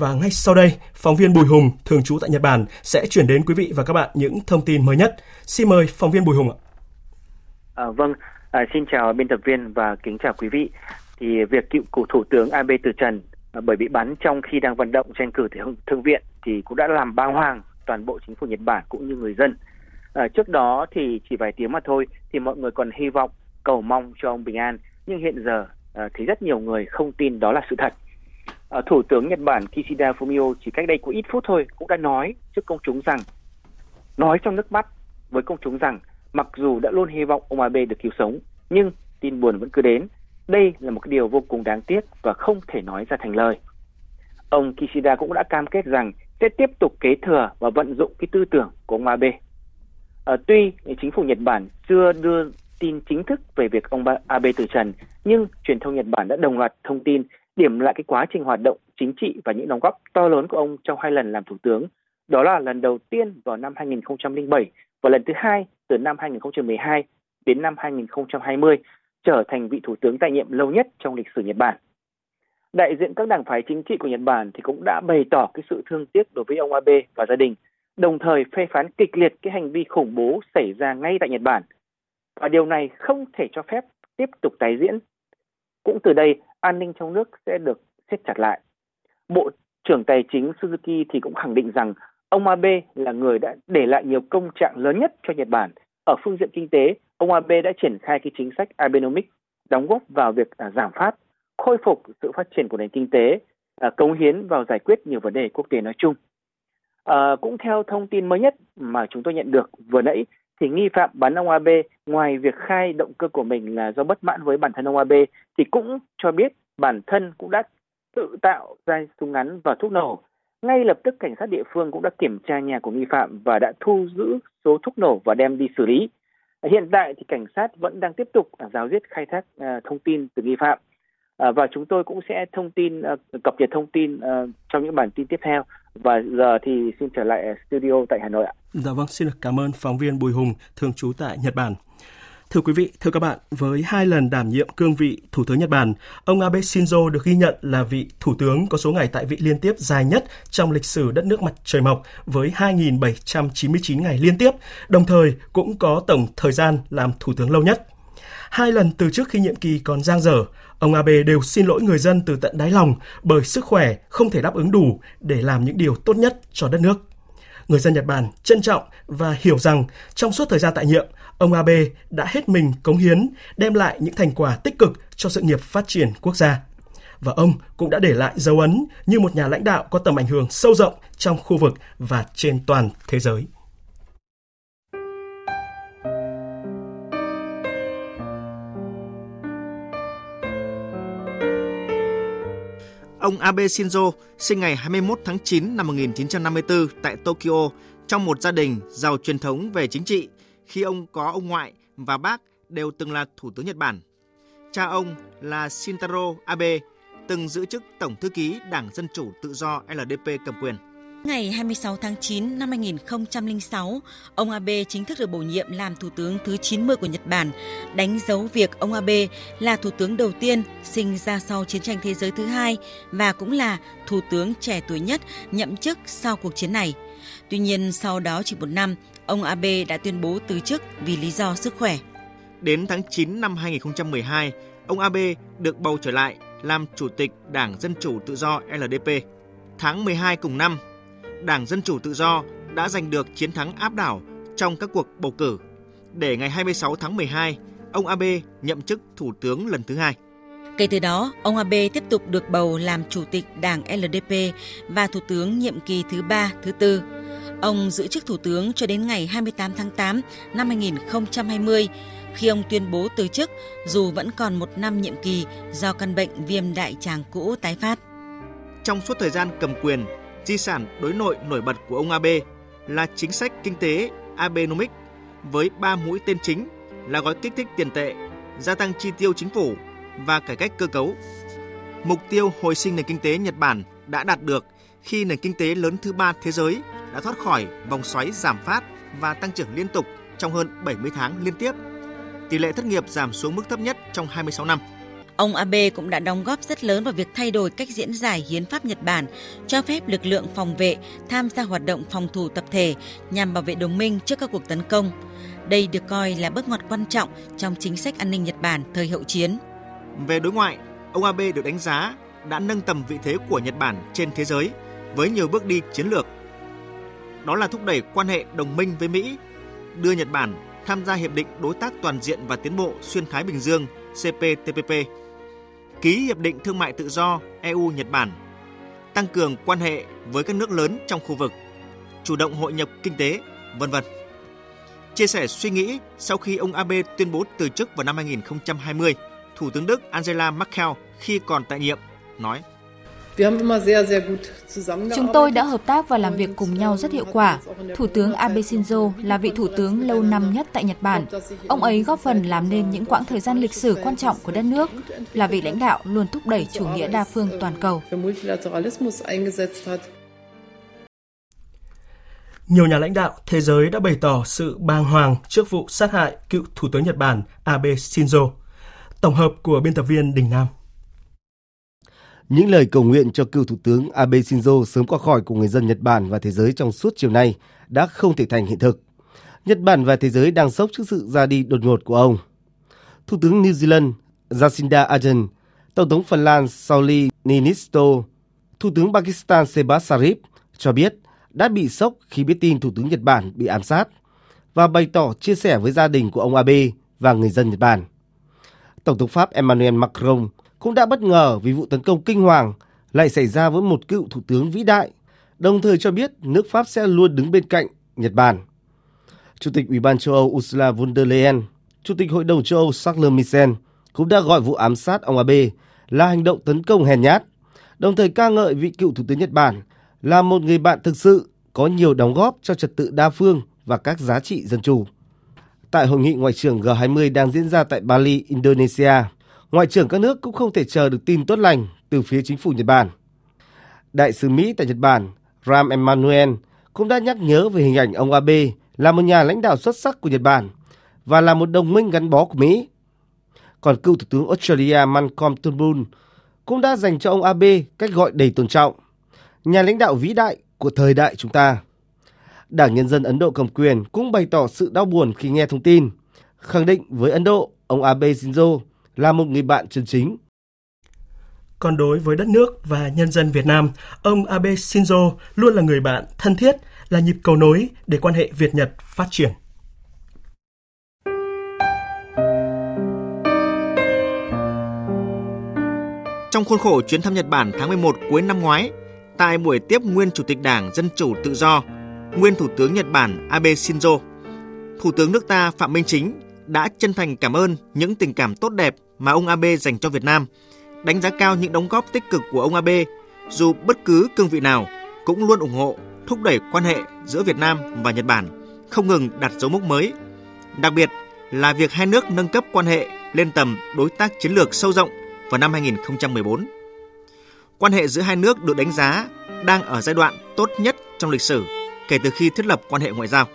Và ngay sau đây, phóng viên Bùi Hùng, thường trú tại Nhật Bản, sẽ chuyển đến quý vị và các bạn những thông tin mới nhất. Xin mời phóng viên Bùi Hùng ạ. À, vâng, à, xin chào biên tập viên và kính chào quý vị. Thì việc cựu cựu thủ tướng Abe từ trần À, bởi bị bắn trong khi đang vận động tranh cử thượng, thượng viện thì cũng đã làm bàng hoàng toàn bộ chính phủ Nhật Bản cũng như người dân. À, trước đó thì chỉ vài tiếng mà thôi thì mọi người còn hy vọng cầu mong cho ông bình an nhưng hiện giờ à, thì rất nhiều người không tin đó là sự thật. Ờ, Thủ tướng Nhật Bản Kishida Fumio chỉ cách đây có ít phút thôi cũng đã nói trước công chúng rằng nói trong nước mắt với công chúng rằng mặc dù đã luôn hy vọng ông Abe được cứu sống nhưng tin buồn vẫn cứ đến đây là một cái điều vô cùng đáng tiếc và không thể nói ra thành lời. Ông Kishida cũng đã cam kết rằng sẽ tiếp tục kế thừa và vận dụng cái tư tưởng của ông Abe. À, tuy chính phủ Nhật Bản chưa đưa tin chính thức về việc ông Abe từ trần, nhưng truyền thông Nhật Bản đã đồng loạt thông tin điểm lại cái quá trình hoạt động chính trị và những đóng góp to lớn của ông trong hai lần làm thủ tướng. Đó là lần đầu tiên vào năm 2007 và lần thứ hai từ năm 2012 đến năm 2020 trở thành vị thủ tướng tại nhiệm lâu nhất trong lịch sử Nhật Bản. Đại diện các đảng phái chính trị của Nhật Bản thì cũng đã bày tỏ cái sự thương tiếc đối với ông Abe và gia đình, đồng thời phê phán kịch liệt cái hành vi khủng bố xảy ra ngay tại Nhật Bản. Và điều này không thể cho phép tiếp tục tái diễn. Cũng từ đây, an ninh trong nước sẽ được siết chặt lại. Bộ trưởng Tài chính Suzuki thì cũng khẳng định rằng ông Abe là người đã để lại nhiều công trạng lớn nhất cho Nhật Bản ở phương diện kinh tế ông Abe đã triển khai cái chính sách Abenomics đóng góp vào việc à, giảm phát, khôi phục sự phát triển của nền kinh tế, à, cống hiến vào giải quyết nhiều vấn đề quốc tế nói chung. À, cũng theo thông tin mới nhất mà chúng tôi nhận được vừa nãy thì nghi phạm bắn ông Abe ngoài việc khai động cơ của mình là do bất mãn với bản thân ông Abe thì cũng cho biết bản thân cũng đã tự tạo ra súng ngắn và thuốc nổ. Ngay lập tức cảnh sát địa phương cũng đã kiểm tra nhà của nghi phạm và đã thu giữ số thuốc nổ và đem đi xử lý. Hiện tại thì cảnh sát vẫn đang tiếp tục giáo diết khai thác à, thông tin từ nghi phạm à, và chúng tôi cũng sẽ thông tin à, cập nhật thông tin trong những bản tin tiếp theo. Và giờ thì xin trở lại studio tại Hà Nội ạ. Dạ vâng, xin được cảm ơn phóng viên Bùi Hùng thường trú tại Nhật Bản. Thưa quý vị, thưa các bạn, với hai lần đảm nhiệm cương vị Thủ tướng Nhật Bản, ông Abe Shinzo được ghi nhận là vị Thủ tướng có số ngày tại vị liên tiếp dài nhất trong lịch sử đất nước mặt trời mọc với 2.799 ngày liên tiếp, đồng thời cũng có tổng thời gian làm Thủ tướng lâu nhất. Hai lần từ trước khi nhiệm kỳ còn giang dở, ông Abe đều xin lỗi người dân từ tận đáy lòng bởi sức khỏe không thể đáp ứng đủ để làm những điều tốt nhất cho đất nước. Người dân Nhật Bản trân trọng và hiểu rằng trong suốt thời gian tại nhiệm, ông Abe đã hết mình cống hiến, đem lại những thành quả tích cực cho sự nghiệp phát triển quốc gia. Và ông cũng đã để lại dấu ấn như một nhà lãnh đạo có tầm ảnh hưởng sâu rộng trong khu vực và trên toàn thế giới. Ông Abe Shinzo sinh ngày 21 tháng 9 năm 1954 tại Tokyo trong một gia đình giàu truyền thống về chính trị khi ông có ông ngoại và bác đều từng là Thủ tướng Nhật Bản. Cha ông là Shintaro Abe, từng giữ chức Tổng Thư ký Đảng Dân Chủ Tự do LDP cầm quyền. Ngày 26 tháng 9 năm 2006, ông Abe chính thức được bổ nhiệm làm Thủ tướng thứ 90 của Nhật Bản, đánh dấu việc ông Abe là Thủ tướng đầu tiên sinh ra sau chiến tranh thế giới thứ hai và cũng là Thủ tướng trẻ tuổi nhất nhậm chức sau cuộc chiến này. Tuy nhiên, sau đó chỉ một năm, ông Abe đã tuyên bố từ chức vì lý do sức khỏe. Đến tháng 9 năm 2012, ông Abe được bầu trở lại làm Chủ tịch Đảng Dân Chủ Tự do LDP. Tháng 12 cùng năm, Đảng Dân Chủ Tự do đã giành được chiến thắng áp đảo trong các cuộc bầu cử, để ngày 26 tháng 12, ông Abe nhậm chức Thủ tướng lần thứ hai. Kể từ đó, ông Abe tiếp tục được bầu làm Chủ tịch Đảng LDP và Thủ tướng nhiệm kỳ thứ ba, thứ tư. Ông giữ chức Thủ tướng cho đến ngày 28 tháng 8 năm 2020, khi ông tuyên bố từ chức dù vẫn còn một năm nhiệm kỳ do căn bệnh viêm đại tràng cũ tái phát. Trong suốt thời gian cầm quyền, di sản đối nội nổi bật của ông Abe là chính sách kinh tế Abenomics với ba mũi tên chính là gói kích thích tiền tệ, gia tăng chi tiêu chính phủ và cải cách cơ cấu. Mục tiêu hồi sinh nền kinh tế Nhật Bản đã đạt được khi nền kinh tế lớn thứ ba thế giới đã thoát khỏi vòng xoáy giảm phát và tăng trưởng liên tục trong hơn 70 tháng liên tiếp. Tỷ lệ thất nghiệp giảm xuống mức thấp nhất trong 26 năm. Ông Abe cũng đã đóng góp rất lớn vào việc thay đổi cách diễn giải hiến pháp Nhật Bản, cho phép lực lượng phòng vệ tham gia hoạt động phòng thủ tập thể nhằm bảo vệ đồng minh trước các cuộc tấn công. Đây được coi là bước ngoặt quan trọng trong chính sách an ninh Nhật Bản thời hậu chiến. Về đối ngoại, ông Abe được đánh giá đã nâng tầm vị thế của Nhật Bản trên thế giới với nhiều bước đi chiến lược. Đó là thúc đẩy quan hệ đồng minh với Mỹ, đưa Nhật Bản tham gia hiệp định đối tác toàn diện và tiến bộ xuyên Thái Bình Dương CPTPP ký hiệp định thương mại tự do EU Nhật Bản, tăng cường quan hệ với các nước lớn trong khu vực, chủ động hội nhập kinh tế, vân vân. Chia sẻ suy nghĩ sau khi ông Abe tuyên bố từ chức vào năm 2020, Thủ tướng Đức Angela Merkel khi còn tại nhiệm nói: Chúng tôi đã hợp tác và làm việc cùng nhau rất hiệu quả. Thủ tướng Abe Shinzo là vị thủ tướng lâu năm nhất tại Nhật Bản. Ông ấy góp phần làm nên những quãng thời gian lịch sử quan trọng của đất nước, là vị lãnh đạo luôn thúc đẩy chủ nghĩa đa phương toàn cầu. Nhiều nhà lãnh đạo thế giới đã bày tỏ sự bàng hoàng trước vụ sát hại cựu Thủ tướng Nhật Bản Abe Shinzo. Tổng hợp của biên tập viên Đình Nam. Những lời cầu nguyện cho cựu Thủ tướng Abe Shinzo sớm qua khỏi của người dân Nhật Bản và thế giới trong suốt chiều nay đã không thể thành hiện thực. Nhật Bản và thế giới đang sốc trước sự ra đi đột ngột của ông. Thủ tướng New Zealand Jacinda Ardern, Tổng thống Phần Lan Sauli Niinisto, Thủ tướng Pakistan Shehbaz Sharif cho biết đã bị sốc khi biết tin Thủ tướng Nhật Bản bị ám sát và bày tỏ chia sẻ với gia đình của ông Abe và người dân Nhật Bản. Tổng thống Pháp Emmanuel Macron cũng đã bất ngờ vì vụ tấn công kinh hoàng lại xảy ra với một cựu thủ tướng vĩ đại, đồng thời cho biết nước Pháp sẽ luôn đứng bên cạnh Nhật Bản. Chủ tịch Ủy ban châu Âu Ursula von der Leyen, Chủ tịch Hội đồng châu Âu Charles Michel cũng đã gọi vụ ám sát ông Abe là hành động tấn công hèn nhát, đồng thời ca ngợi vị cựu thủ tướng Nhật Bản là một người bạn thực sự có nhiều đóng góp cho trật tự đa phương và các giá trị dân chủ. Tại hội nghị ngoại trưởng G20 đang diễn ra tại Bali, Indonesia, ngoại trưởng các nước cũng không thể chờ được tin tốt lành từ phía chính phủ Nhật Bản. Đại sứ Mỹ tại Nhật Bản Ram Emanuel cũng đã nhắc nhớ về hình ảnh ông Abe là một nhà lãnh đạo xuất sắc của Nhật Bản và là một đồng minh gắn bó của Mỹ. Còn cựu Thủ tướng Australia Malcolm Turnbull cũng đã dành cho ông Abe cách gọi đầy tôn trọng, nhà lãnh đạo vĩ đại của thời đại chúng ta. Đảng Nhân dân Ấn Độ cầm quyền cũng bày tỏ sự đau buồn khi nghe thông tin, khẳng định với Ấn Độ, ông Abe Shinzo là một người bạn chân chính. Còn đối với đất nước và nhân dân Việt Nam, ông Abe Shinzo luôn là người bạn thân thiết, là nhịp cầu nối để quan hệ Việt-Nhật phát triển. Trong khuôn khổ chuyến thăm Nhật Bản tháng 11 cuối năm ngoái, tại buổi tiếp nguyên Chủ tịch Đảng Dân Chủ Tự Do, nguyên Thủ tướng Nhật Bản Abe Shinzo, Thủ tướng nước ta Phạm Minh Chính đã chân thành cảm ơn những tình cảm tốt đẹp mà ông Abe dành cho Việt Nam, đánh giá cao những đóng góp tích cực của ông Abe, dù bất cứ cương vị nào cũng luôn ủng hộ, thúc đẩy quan hệ giữa Việt Nam và Nhật Bản không ngừng đặt dấu mốc mới. Đặc biệt là việc hai nước nâng cấp quan hệ lên tầm đối tác chiến lược sâu rộng vào năm 2014. Quan hệ giữa hai nước được đánh giá đang ở giai đoạn tốt nhất trong lịch sử kể từ khi thiết lập quan hệ ngoại giao.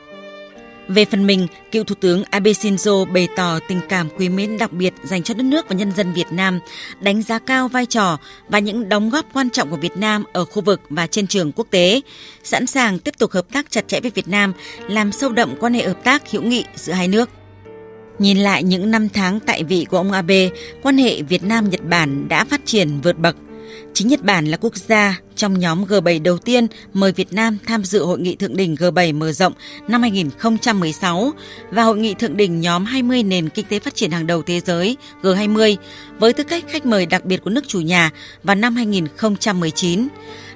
Về phần mình, cựu Thủ tướng Abe Shinzo bày tỏ tình cảm quý mến đặc biệt dành cho đất nước và nhân dân Việt Nam, đánh giá cao vai trò và những đóng góp quan trọng của Việt Nam ở khu vực và trên trường quốc tế, sẵn sàng tiếp tục hợp tác chặt chẽ với Việt Nam, làm sâu đậm quan hệ hợp tác hữu nghị giữa hai nước. Nhìn lại những năm tháng tại vị của ông Abe, quan hệ Việt Nam-Nhật Bản đã phát triển vượt bậc. Chính Nhật Bản là quốc gia trong nhóm G7 đầu tiên mời Việt Nam tham dự hội nghị thượng đỉnh G7 mở rộng năm 2016 và hội nghị thượng đỉnh nhóm 20 nền kinh tế phát triển hàng đầu thế giới G20 với tư cách khách mời đặc biệt của nước chủ nhà vào năm 2019.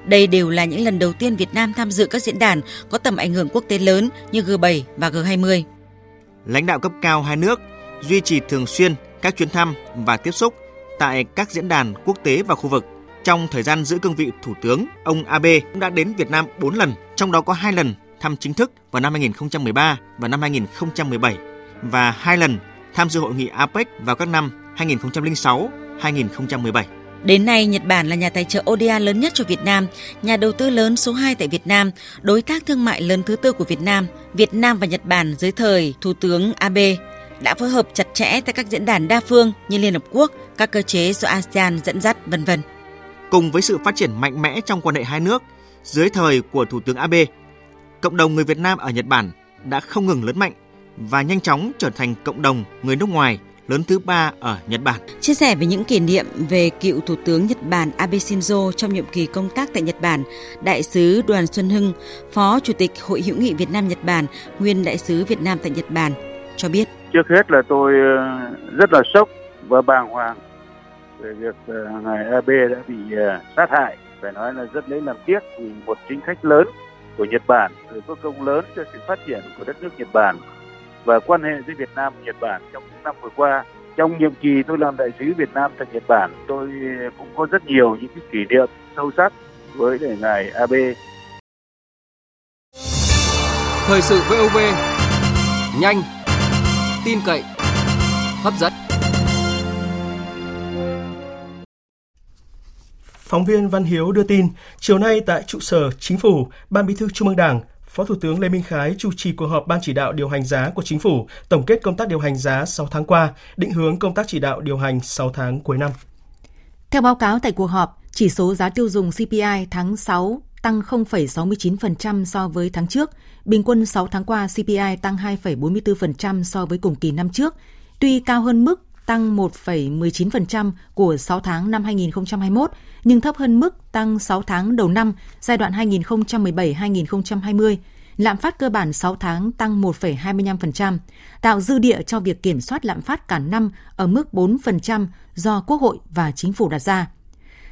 Đây đều là những lần đầu tiên Việt Nam tham dự các diễn đàn có tầm ảnh hưởng quốc tế lớn như G7 và G20 lãnh đạo cấp cao hai nước duy trì thường xuyên các chuyến thăm và tiếp xúc tại các diễn đàn quốc tế và khu vực. Trong thời gian giữ cương vị thủ tướng, ông Abe cũng đã đến Việt Nam 4 lần, trong đó có 2 lần thăm chính thức vào năm 2013 và năm 2017 và 2 lần tham dự hội nghị APEC vào các năm 2006, 2017. Đến nay, Nhật Bản là nhà tài trợ ODA lớn nhất cho Việt Nam, nhà đầu tư lớn số 2 tại Việt Nam, đối tác thương mại lớn thứ tư của Việt Nam. Việt Nam và Nhật Bản dưới thời Thủ tướng Abe đã phối hợp chặt chẽ tại các diễn đàn đa phương như Liên Hợp Quốc, các cơ chế do ASEAN dẫn dắt, vân vân. Cùng với sự phát triển mạnh mẽ trong quan hệ hai nước, dưới thời của Thủ tướng Abe, cộng đồng người Việt Nam ở Nhật Bản đã không ngừng lớn mạnh và nhanh chóng trở thành cộng đồng người nước ngoài lớn thứ ba ở Nhật Bản. Chia sẻ về những kỷ niệm về cựu Thủ tướng Nhật Bản Abe Shinzo trong nhiệm kỳ công tác tại Nhật Bản, Đại sứ Đoàn Xuân Hưng, Phó Chủ tịch Hội hữu nghị Việt Nam Nhật Bản, nguyên Đại sứ Việt Nam tại Nhật Bản cho biết. Trước hết là tôi ờ, rất là sốc và bàng hoàng về việc ờ, ngài Abe đã bị ờ, sát hại. Phải nói là rất lấy làm tiếc vì một chính khách lớn của Nhật Bản, người có công lớn cho sự phát triển của đất nước Nhật Bản và quan hệ giữa Việt Nam và Nhật Bản trong những năm vừa qua. Trong nhiệm kỳ tôi làm đại sứ Việt Nam tại Nhật Bản, tôi ờ, cũng có rất nhiều những cái kỷ niệm sâu sắc với đề ngài Abe. Thời sự VOV nhanh, tin cậy, hấp dẫn. Phóng viên Văn Hiếu đưa tin, chiều nay tại trụ sở Chính phủ, Ban Bí thư Trung ương Đảng Phó Thủ tướng Lê Minh Khái chủ trì cuộc họp Ban chỉ đạo điều hành giá của Chính phủ, tổng kết công tác điều hành giá 6 tháng qua, định hướng công tác chỉ đạo điều hành 6 tháng cuối năm. Theo báo cáo tại cuộc họp, chỉ số giá tiêu dùng CPI tháng 6 tăng 0,69% so với tháng trước. Bình quân 6 tháng qua CPI tăng 2,44% so với cùng kỳ năm trước. Tuy cao hơn mức tăng 1,19% của 6 tháng năm 2021, nhưng thấp hơn mức tăng 6 tháng đầu năm giai đoạn 2017-2020. Lạm phát cơ bản 6 tháng tăng 1,25%, tạo dư địa cho việc kiểm soát lạm phát cả năm ở mức 4% do Quốc hội và Chính phủ đặt ra.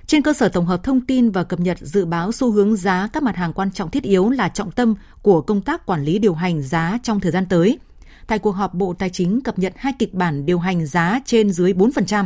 Trên cơ sở tổng hợp thông tin và cập nhật dự báo xu hướng giá các mặt hàng quan trọng thiết yếu là trọng tâm của công tác quản lý điều hành giá trong thời gian tới. Tại cuộc họp, Bộ Tài chính cập nhật hai kịch bản điều hành giá trên dưới 4%.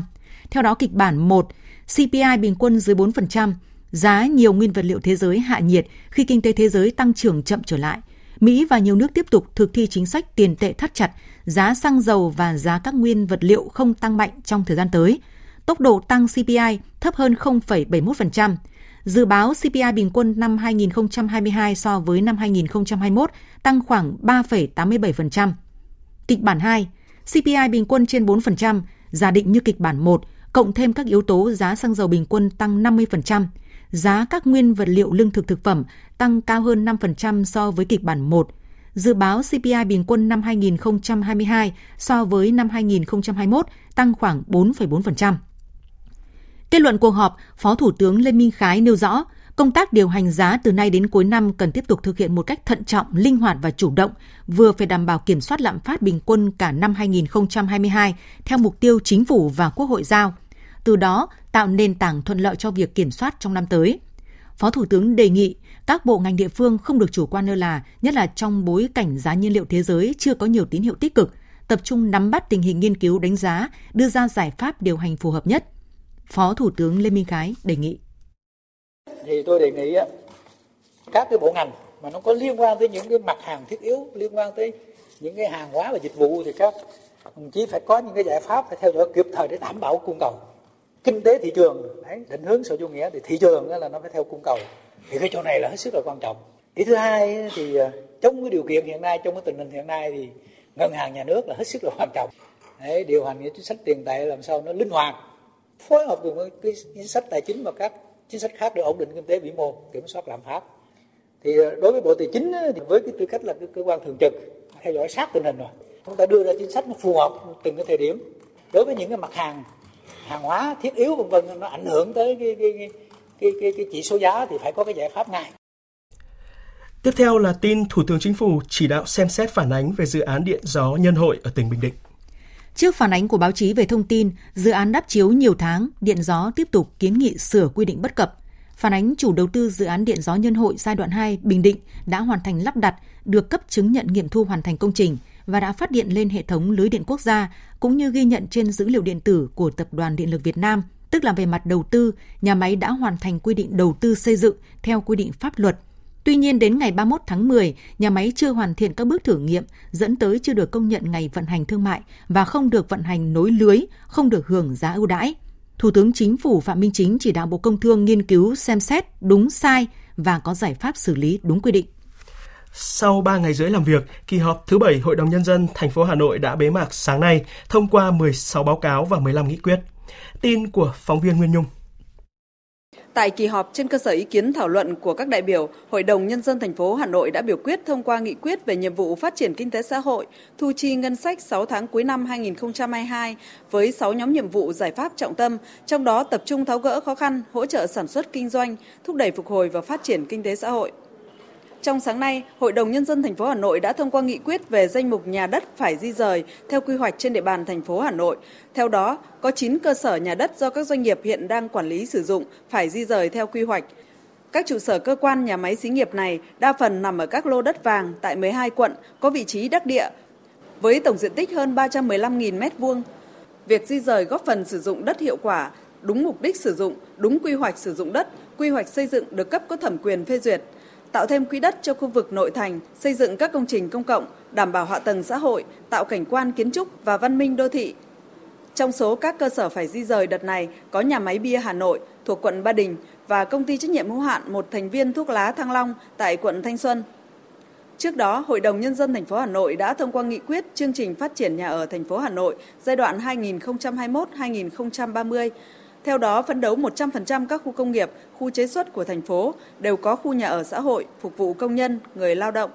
Theo đó, kịch bản 1, CPI bình quân dưới 4%, giá nhiều nguyên vật liệu thế giới hạ nhiệt khi kinh tế thế giới tăng trưởng chậm trở lại. Mỹ và nhiều nước tiếp tục thực thi chính sách tiền tệ thắt chặt, giá xăng dầu và giá các nguyên vật liệu không tăng mạnh trong thời gian tới. Tốc độ tăng CPI thấp hơn 0,71%. Dự báo CPI bình quân năm 2022 so với năm 2021 tăng khoảng 3,87%. Kịch bản 2, CPI bình quân trên 4%, giả định như kịch bản 1, cộng thêm các yếu tố giá xăng dầu bình quân tăng 50%, giá các nguyên vật liệu lương thực thực phẩm tăng cao hơn 5% so với kịch bản 1. Dự báo CPI bình quân năm 2022 so với năm 2021 tăng khoảng 4,4%. Kết luận cuộc họp, Phó Thủ tướng Lê Minh Khái nêu rõ, công tác điều hành giá từ nay đến cuối năm cần tiếp tục thực hiện một cách thận trọng, linh hoạt và chủ động, vừa phải đảm bảo kiểm soát lạm phát bình quân cả năm 2022 theo mục tiêu chính phủ và Quốc hội giao. Từ đó, tạo nền tảng thuận lợi cho việc kiểm soát trong năm tới. Phó Thủ tướng đề nghị các bộ ngành địa phương không được chủ quan lơ là, nhất là trong bối cảnh giá nhiên liệu thế giới chưa có nhiều tín hiệu tích cực, tập trung nắm bắt tình hình nghiên cứu đánh giá, đưa ra giải pháp điều hành phù hợp nhất. Phó Thủ tướng Lê Minh Khái đề nghị. Thì tôi đề nghị các cái bộ ngành mà nó có liên quan tới những cái mặt hàng thiết yếu, liên quan tới những cái hàng hóa và dịch vụ thì các đồng chí phải có những cái giải pháp phải theo dõi kịp thời để đảm bảo cung cầu. Kinh tế thị trường đấy, định hướng sở chủ nghĩa thì thị trường là nó phải theo cung cầu. Thì cái chỗ này là hết sức là quan trọng. Ý thứ hai thì à, trong cái điều kiện hiện nay trong cái tình hình hiện nay thì ngân hàng nhà nước là hết sức là quan trọng. Đấy, điều hành những chính sách tiền tệ làm sao nó linh hoạt phối hợp cùng với cái chính sách tài chính và các chính sách khác để ổn định kinh tế vĩ mô kiểm soát lạm phát thì ờ, đối với bộ tài chính ờ, thì với cái tư cách là cái cơ quan thường trực theo dõi sát tình hình rồi chúng ta đưa ra chính sách nó phù hợp từng cái thời điểm đối với những cái mặt hàng hàng hóa thiết yếu vân vân nó ảnh hưởng tới cái cái, cái cái cái cái chỉ số giá thì phải có cái giải pháp ngay. Tiếp theo là tin Thủ tướng Chính phủ chỉ đạo xem xét phản ánh về dự án điện gió Nhân Hội ở tỉnh Bình Định. Trước phản ánh của báo chí về thông tin, dự án đắp chiếu nhiều tháng, Điện Gió tiếp tục kiến nghị sửa quy định bất cập. Phản ánh chủ đầu tư dự án Điện Gió Nhân Hội giai đoạn 2 Bình Định đã hoàn thành lắp đặt, được cấp chứng nhận nghiệm thu hoàn thành công trình và đã phát điện lên hệ thống lưới điện quốc gia, cũng như ghi nhận trên dữ liệu điện tử của Tập đoàn Điện lực Việt Nam, tức là về mặt đầu tư, nhà máy đã hoàn thành quy định đầu tư xây dựng theo quy định pháp luật. Tuy nhiên đến ngày 31 tháng 10, nhà máy chưa hoàn thiện các bước thử nghiệm, dẫn tới chưa được công nhận ngày vận hành thương mại và không được vận hành nối lưới, không được hưởng giá ưu đãi. Thủ tướng Chính phủ Phạm Minh Chính chỉ đạo Bộ Công Thương nghiên cứu xem xét đúng sai và có giải pháp xử lý đúng quy định. Sau 3 ngày rưỡi làm việc, kỳ họp thứ 7 Hội đồng Nhân dân thành phố Hà Nội đã bế mạc sáng nay, thông qua 16 báo cáo và 15 nghị quyết. Tin của phóng viên Nguyên Nhung. Tại kỳ họp trên cơ sở ý kiến thảo luận của các đại biểu, Hội đồng Nhân dân thành phố Hà Nội đã biểu quyết thông qua nghị quyết về nhiệm vụ phát triển kinh tế xã hội, thu chi ngân sách 6 tháng cuối năm 2022 với 6 nhóm nhiệm vụ giải pháp trọng tâm, trong đó tập trung tháo gỡ khó khăn, hỗ trợ sản xuất kinh doanh, thúc đẩy phục hồi và phát triển kinh tế xã hội. Trong sáng nay, Hội đồng nhân dân thành phố Hà Nội đã thông qua nghị quyết về danh mục nhà đất phải di rời theo quy hoạch trên địa bàn thành phố Hà Nội. Theo đó, có 9 cơ sở nhà đất do các doanh nghiệp hiện đang quản lý sử dụng phải di rời theo quy hoạch. Các trụ sở cơ quan nhà máy xí nghiệp này đa phần nằm ở các lô đất vàng tại 12 quận có vị trí đắc địa với tổng diện tích hơn 315.000 m2. Việc di rời góp phần sử dụng đất hiệu quả, đúng mục đích sử dụng, đúng quy hoạch sử dụng đất, quy hoạch xây dựng được cấp có thẩm quyền phê duyệt – tạo thêm quỹ đất cho khu vực nội thành, xây dựng các công trình công cộng, đảm bảo hạ tầng xã hội, tạo cảnh quan kiến trúc và văn minh đô thị. Trong số các cơ sở phải di rời đợt này có nhà máy bia Hà Nội thuộc quận Ba Đình và công ty trách nhiệm hữu hạn một thành viên thuốc lá Thăng Long tại quận Thanh Xuân. Trước đó, Hội đồng nhân dân thành phố Hà Nội đã thông qua nghị quyết chương trình phát triển nhà ở thành phố Hà Nội giai đoạn 2021-2030 theo đó, phấn đấu 100% các khu công nghiệp, khu chế xuất của thành phố đều có khu nhà ở xã hội phục vụ công nhân, người lao động.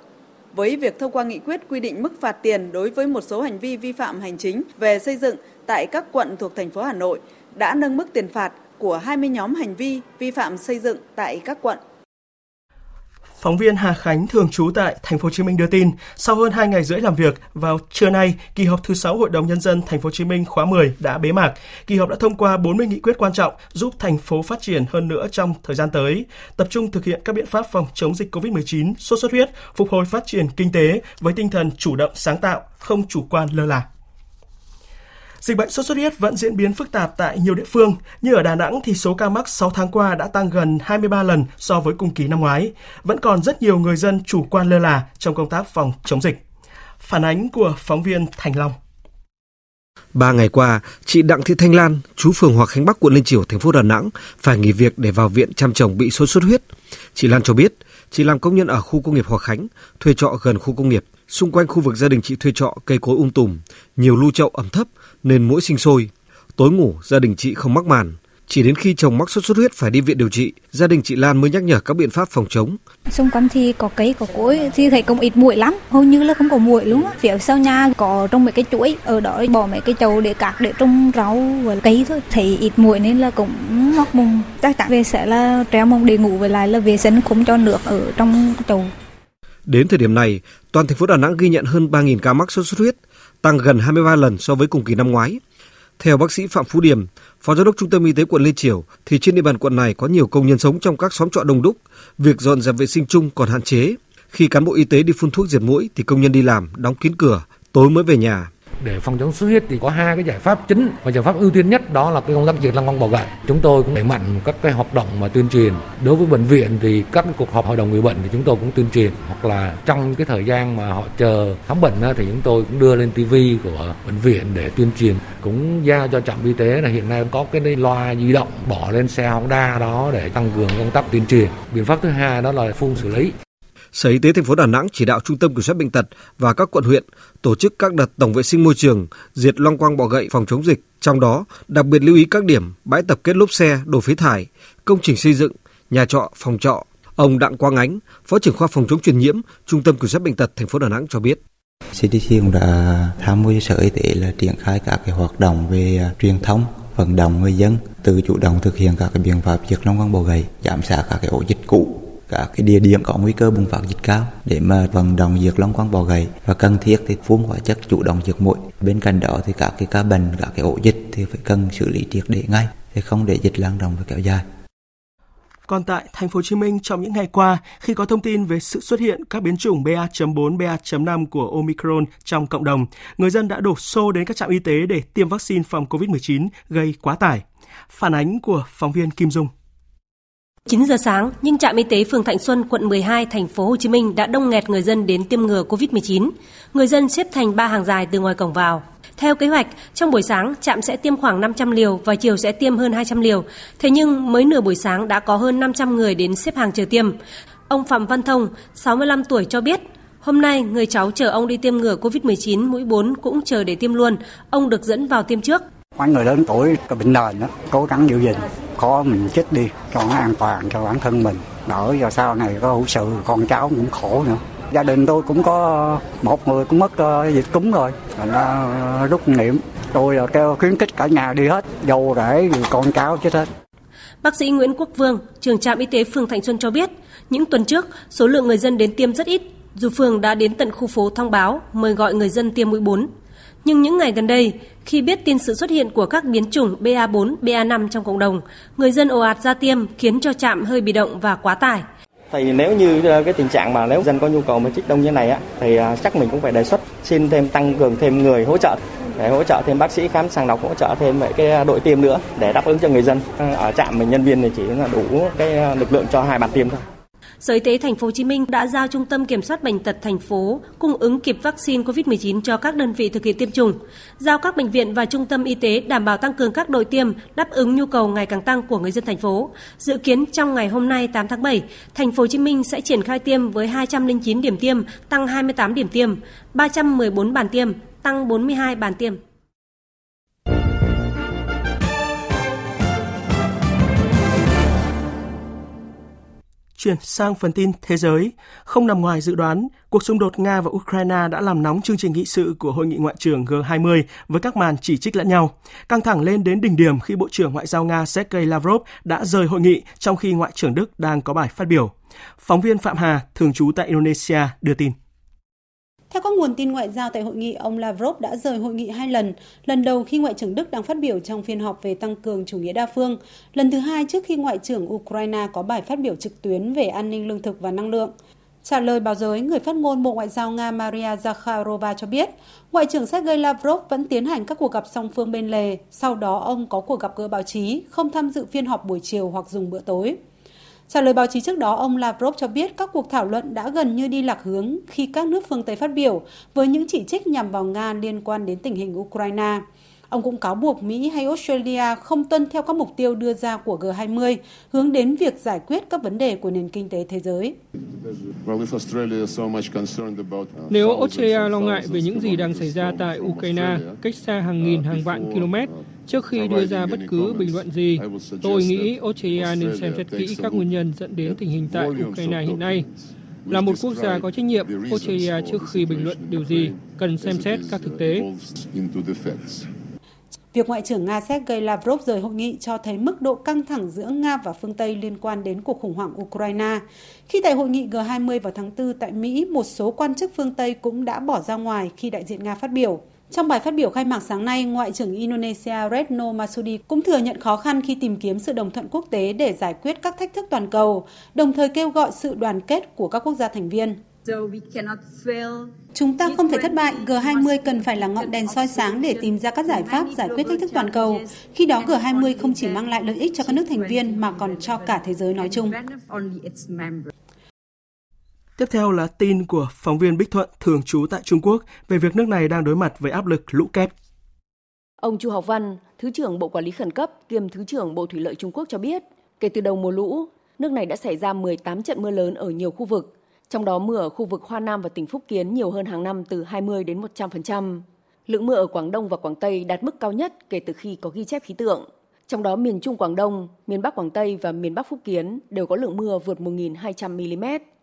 Với việc thông qua nghị quyết quy định mức phạt tiền đối với một số hành vi vi phạm hành chính về xây dựng tại các quận thuộc thành phố Hà Nội đã nâng mức tiền phạt của 20 nhóm hành vi vi phạm xây dựng tại các quận. Phóng viên Hà Khánh thường trú tại thành phố Hồ Chí Minh đưa tin, sau hơn 2 ngày rưỡi làm việc, vào trưa nay, kỳ họp thứ 6 Hội đồng nhân dân thành phố Hồ Chí Minh khóa 10 đã bế mạc. Kỳ họp đã thông qua 40 nghị quyết quan trọng giúp thành phố phát triển hơn nữa trong thời gian tới, tập trung thực hiện các biện pháp phòng chống dịch COVID-19, sốt xuất huyết, phục hồi phát triển kinh tế với tinh thần chủ động sáng tạo, không chủ quan lơ là. Dịch bệnh sốt xuất huyết vẫn diễn biến phức tạp tại nhiều địa phương, như ở Đà Nẵng thì số ca mắc 6 tháng qua đã tăng gần 23 lần so với cùng kỳ năm ngoái. Vẫn còn rất nhiều người dân chủ quan lơ là trong công tác phòng chống dịch. Phản ánh của phóng viên Thành Long. Ba ngày qua, chị Đặng Thị Thanh Lan, chú phường Hòa Khánh Bắc, quận Liên Triểu, thành phố Đà Nẵng, phải nghỉ việc để vào viện chăm chồng bị sốt xuất huyết. Chị Lan cho biết, chị làm công nhân ở khu công nghiệp Hòa Khánh, thuê trọ gần khu công nghiệp. Xung quanh khu vực gia đình chị thuê trọ cây cối um tùm, nhiều lưu chậu ẩm thấp nên mũi sinh sôi. Tối ngủ gia đình chị không mắc màn, chỉ đến khi chồng mắc sốt xuất huyết phải đi viện điều trị, gia đình chị Lan mới nhắc nhở các biện pháp phòng chống. Xung quanh thì có cây, có cối thì thấy cũng ít muỗi lắm, hầu như là không có muỗi luôn. Phía sau nhà có trong mấy cái chuỗi, ở đó bỏ mấy cái chậu để cát để trồng rau và cây thôi. Thấy ít muỗi nên là cũng mắc mùng. Chắc chắn về sẽ là treo mông để ngủ với lại là vệ sinh không cho nước ở trong chậu. Đến thời điểm này, toàn thành phố Đà Nẵng ghi nhận hơn 3.000 ca mắc sốt xuất huyết, tăng gần 23 lần so với cùng kỳ năm ngoái. Theo bác sĩ Phạm Phú Điểm, Phó Giám đốc Trung tâm Y tế quận Lê Triểu, thì trên địa bàn quận này có nhiều công nhân sống trong các xóm trọ đông đúc, việc dọn dẹp vệ sinh chung còn hạn chế. Khi cán bộ y tế đi phun thuốc diệt mũi thì công nhân đi làm, đóng kín cửa, tối mới về nhà. Để phòng chống xuất huyết thì có hai cái giải pháp chính và giải pháp ưu tiên nhất đó là cái công tác diệt lăng quăng bọ gậy. Chúng tôi cũng đẩy mạnh các cái hoạt động mà tuyên truyền. Đối với bệnh viện thì các cái cuộc họp hội đồng người bệnh thì chúng tôi cũng tuyên truyền hoặc là trong cái thời gian mà họ chờ khám bệnh thì chúng tôi cũng đưa lên tivi của bệnh viện để tuyên truyền. Cũng giao cho trạm y tế là hiện nay có cái loa di động bỏ lên xe Honda đó để tăng cường công tác tuyên truyền. Biện pháp thứ hai đó là phun xử lý. Sở Y tế thành phố Đà Nẵng chỉ đạo Trung tâm Kiểm soát bệnh tật và các quận huyện tổ chức các đợt tổng vệ sinh môi trường, diệt loang quang bọ gậy phòng chống dịch. Trong đó, đặc biệt lưu ý các điểm bãi tập kết lốp xe, đổ phế thải, công trình xây dựng, nhà trọ, phòng trọ. Ông Đặng Quang Ánh, Phó trưởng khoa phòng chống truyền nhiễm, Trung tâm Kiểm soát bệnh tật thành phố Đà Nẵng cho biết. CDC cũng đã tham mưu Sở Y tế là triển khai các cái hoạt động về à, truyền thông, vận động người dân tự chủ động thực hiện các cái biện pháp diệt long quang bọ gậy, giảm xả các cái ổ dịch cũ các cái địa điểm có nguy cơ bùng phát dịch cao để mà vận động diệt long quang bọ gậy và cần thiết thì phun hóa chất chủ động diệt mũi bên cạnh đó thì các cái ca bệnh các cái ổ dịch thì phải cần xử lý triệt để ngay để không để dịch lan rộng và kéo dài còn tại thành phố Hồ Chí Minh trong những ngày qua, khi có thông tin về sự xuất hiện các biến chủng BA.4, BA.5 của Omicron trong cộng đồng, người dân đã đổ xô đến các trạm y tế để tiêm vaccine phòng COVID-19 gây quá tải. Phản ánh của phóng viên Kim Dung. 9 giờ sáng, nhưng trạm y tế phường Thạnh Xuân, quận 12, thành phố Hồ Chí Minh đã đông nghẹt người dân đến tiêm ngừa COVID-19. Người dân xếp thành ba hàng dài từ ngoài cổng vào. Theo kế hoạch, trong buổi sáng, trạm sẽ tiêm khoảng 500 liều và chiều sẽ tiêm hơn 200 liều. Thế nhưng mới nửa buổi sáng đã có hơn 500 người đến xếp hàng chờ tiêm. Ông Phạm Văn Thông, 65 tuổi cho biết, hôm nay người cháu chờ ông đi tiêm ngừa COVID-19 mũi 4 cũng chờ để tiêm luôn. Ông được dẫn vào tiêm trước. Mấy người lớn tuổi có bệnh nền đó, cố gắng giữ gìn khó mình chết đi cho nó an toàn cho bản thân mình. Đỡ giờ sau này có hữu sự con cháu cũng khổ nữa. Gia đình tôi cũng có một người cũng mất uh, dịch cúm rồi. Là nó rút niệm tôi là kêu khuyến khích cả nhà đi hết dâu rể con cháu chết hết. Bác sĩ Nguyễn Quốc Vương, trường trạm y tế phường Thạnh Xuân cho biết, những tuần trước, số lượng người dân đến tiêm rất ít, dù phường đã đến tận khu phố thông báo mời gọi người dân tiêm mũi 4. Nhưng những ngày gần đây, khi biết tin sự xuất hiện của các biến chủng BA4, BA5 trong cộng đồng, người dân ồ ạt ra tiêm khiến cho trạm hơi bị động và quá tải. Thì nếu như ờ, cái tình trạng mà nếu dân có nhu cầu mà trích đông như này á, thì ờ, chắc mình cũng phải đề xuất xin thêm tăng cường thêm người hỗ trợ để hỗ trợ thêm bác sĩ khám sàng lọc hỗ trợ thêm vậy cái ờ, đội tiêm nữa để đáp ứng cho người dân ở trạm mình nhân viên thì chỉ là đủ cái lực lượng cho hai bàn tiêm thôi. Sở Y tế thành phố Hồ Chí Minh đã giao Trung tâm Kiểm soát bệnh tật thành phố cung ứng kịp vaccine COVID-19 cho các đơn vị thực hiện tiêm chủng, giao các bệnh viện và trung tâm y tế đảm bảo tăng cường các đội tiêm đáp ứng nhu cầu ngày càng tăng của người dân thành phố. Dự kiến trong ngày hôm nay 8 tháng 7, thành phố Hồ Chí Minh sẽ triển khai tiêm với 209 điểm tiêm, tăng 28 điểm tiêm, 314 bàn tiêm, tăng 42 bàn tiêm. Chuyển sang phần tin thế giới, không nằm ngoài dự đoán, cuộc xung đột Nga và Ukraine đã làm nóng chương trình nghị sự của hội nghị ngoại trưởng G20 với các màn chỉ trích lẫn nhau. Căng thẳng lên đến đỉnh điểm khi Bộ trưởng Ngoại giao Nga Sergei Lavrov đã rời hội nghị trong khi Ngoại trưởng Đức đang có bài phát biểu. Phóng viên Phạm Hà, thường trú tại Indonesia, đưa tin. Theo các nguồn tin ngoại giao tại hội nghị, ông Lavrov đã rời hội nghị hai lần. Lần đầu khi Ngoại trưởng Đức đang phát biểu trong phiên họp về tăng cường chủ nghĩa đa phương. Lần thứ hai trước khi Ngoại trưởng Ukraine có bài phát biểu trực tuyến về an ninh lương thực và năng lượng. Trả lời báo giới, người phát ngôn Bộ Ngoại giao Nga Maria Zakharova cho biết, Ngoại trưởng Sergei Lavrov vẫn tiến hành các cuộc gặp song phương bên lề. Sau đó ông có cuộc gặp gỡ báo chí, không tham dự phiên họp buổi chiều hoặc dùng bữa tối. Trả lời báo chí trước đó, ông Lavrov cho biết các cuộc thảo luận đã gần như đi lạc hướng khi các nước phương Tây phát biểu với những chỉ trích nhằm vào Nga liên quan đến tình hình Ukraine. Ông cũng cáo buộc Mỹ hay Australia không tuân theo các mục tiêu đưa ra của G20 hướng đến việc giải quyết các vấn đề của nền kinh tế thế giới. Nếu Australia lo ngại về những gì đang xảy ra tại Ukraine, cách xa hàng nghìn hàng vạn km, trước khi đưa ra bất cứ bình luận gì, tôi nghĩ Australia nên xem xét kỹ các nguyên nhân dẫn đến tình hình tại Ukraine hiện nay. Là một quốc gia có trách nhiệm, Australia trước khi bình luận điều gì cần xem xét các thực tế. Việc Ngoại trưởng Nga Sergei Lavrov rời hội nghị cho thấy mức độ căng thẳng giữa Nga và phương Tây liên quan đến cuộc khủng hoảng Ukraine. Khi tại hội nghị G20 vào tháng 4 tại Mỹ, một số quan chức phương Tây cũng đã bỏ ra ngoài khi đại diện Nga phát biểu. Trong bài phát biểu khai mạc sáng nay, Ngoại trưởng Indonesia Retno Marsudi cũng thừa nhận khó khăn khi tìm kiếm sự đồng thuận quốc tế để giải quyết các thách thức toàn cầu, đồng thời kêu gọi sự đoàn kết của các quốc gia thành viên. Chúng ta không thể thất bại, G20 cần phải là ngọn đèn soi sáng để tìm ra các giải pháp giải quyết thách thức toàn cầu. Khi đó G20 không chỉ mang lại lợi ích cho các nước thành viên mà còn cho cả thế giới nói chung. Tiếp theo là tin của phóng viên Bích Thuận thường trú tại Trung Quốc về việc nước này đang đối mặt với áp lực lũ kép. Ông Chu Học Văn, Thứ trưởng Bộ Quản lý Khẩn cấp kiêm Thứ trưởng Bộ Thủy lợi Trung Quốc cho biết, kể từ đầu mùa lũ, nước này đã xảy ra 18 trận mưa lớn ở nhiều khu vực, trong đó mưa ở khu vực Hoa Nam và tỉnh Phúc Kiến nhiều hơn hàng năm từ 20 đến 100%. Lượng mưa ở Quảng Đông và Quảng Tây đạt mức cao nhất kể từ khi có ghi chép khí tượng. Trong đó miền Trung Quảng Đông, miền Bắc Quảng Tây và miền Bắc Phúc Kiến đều có lượng mưa vượt 1.200 mm.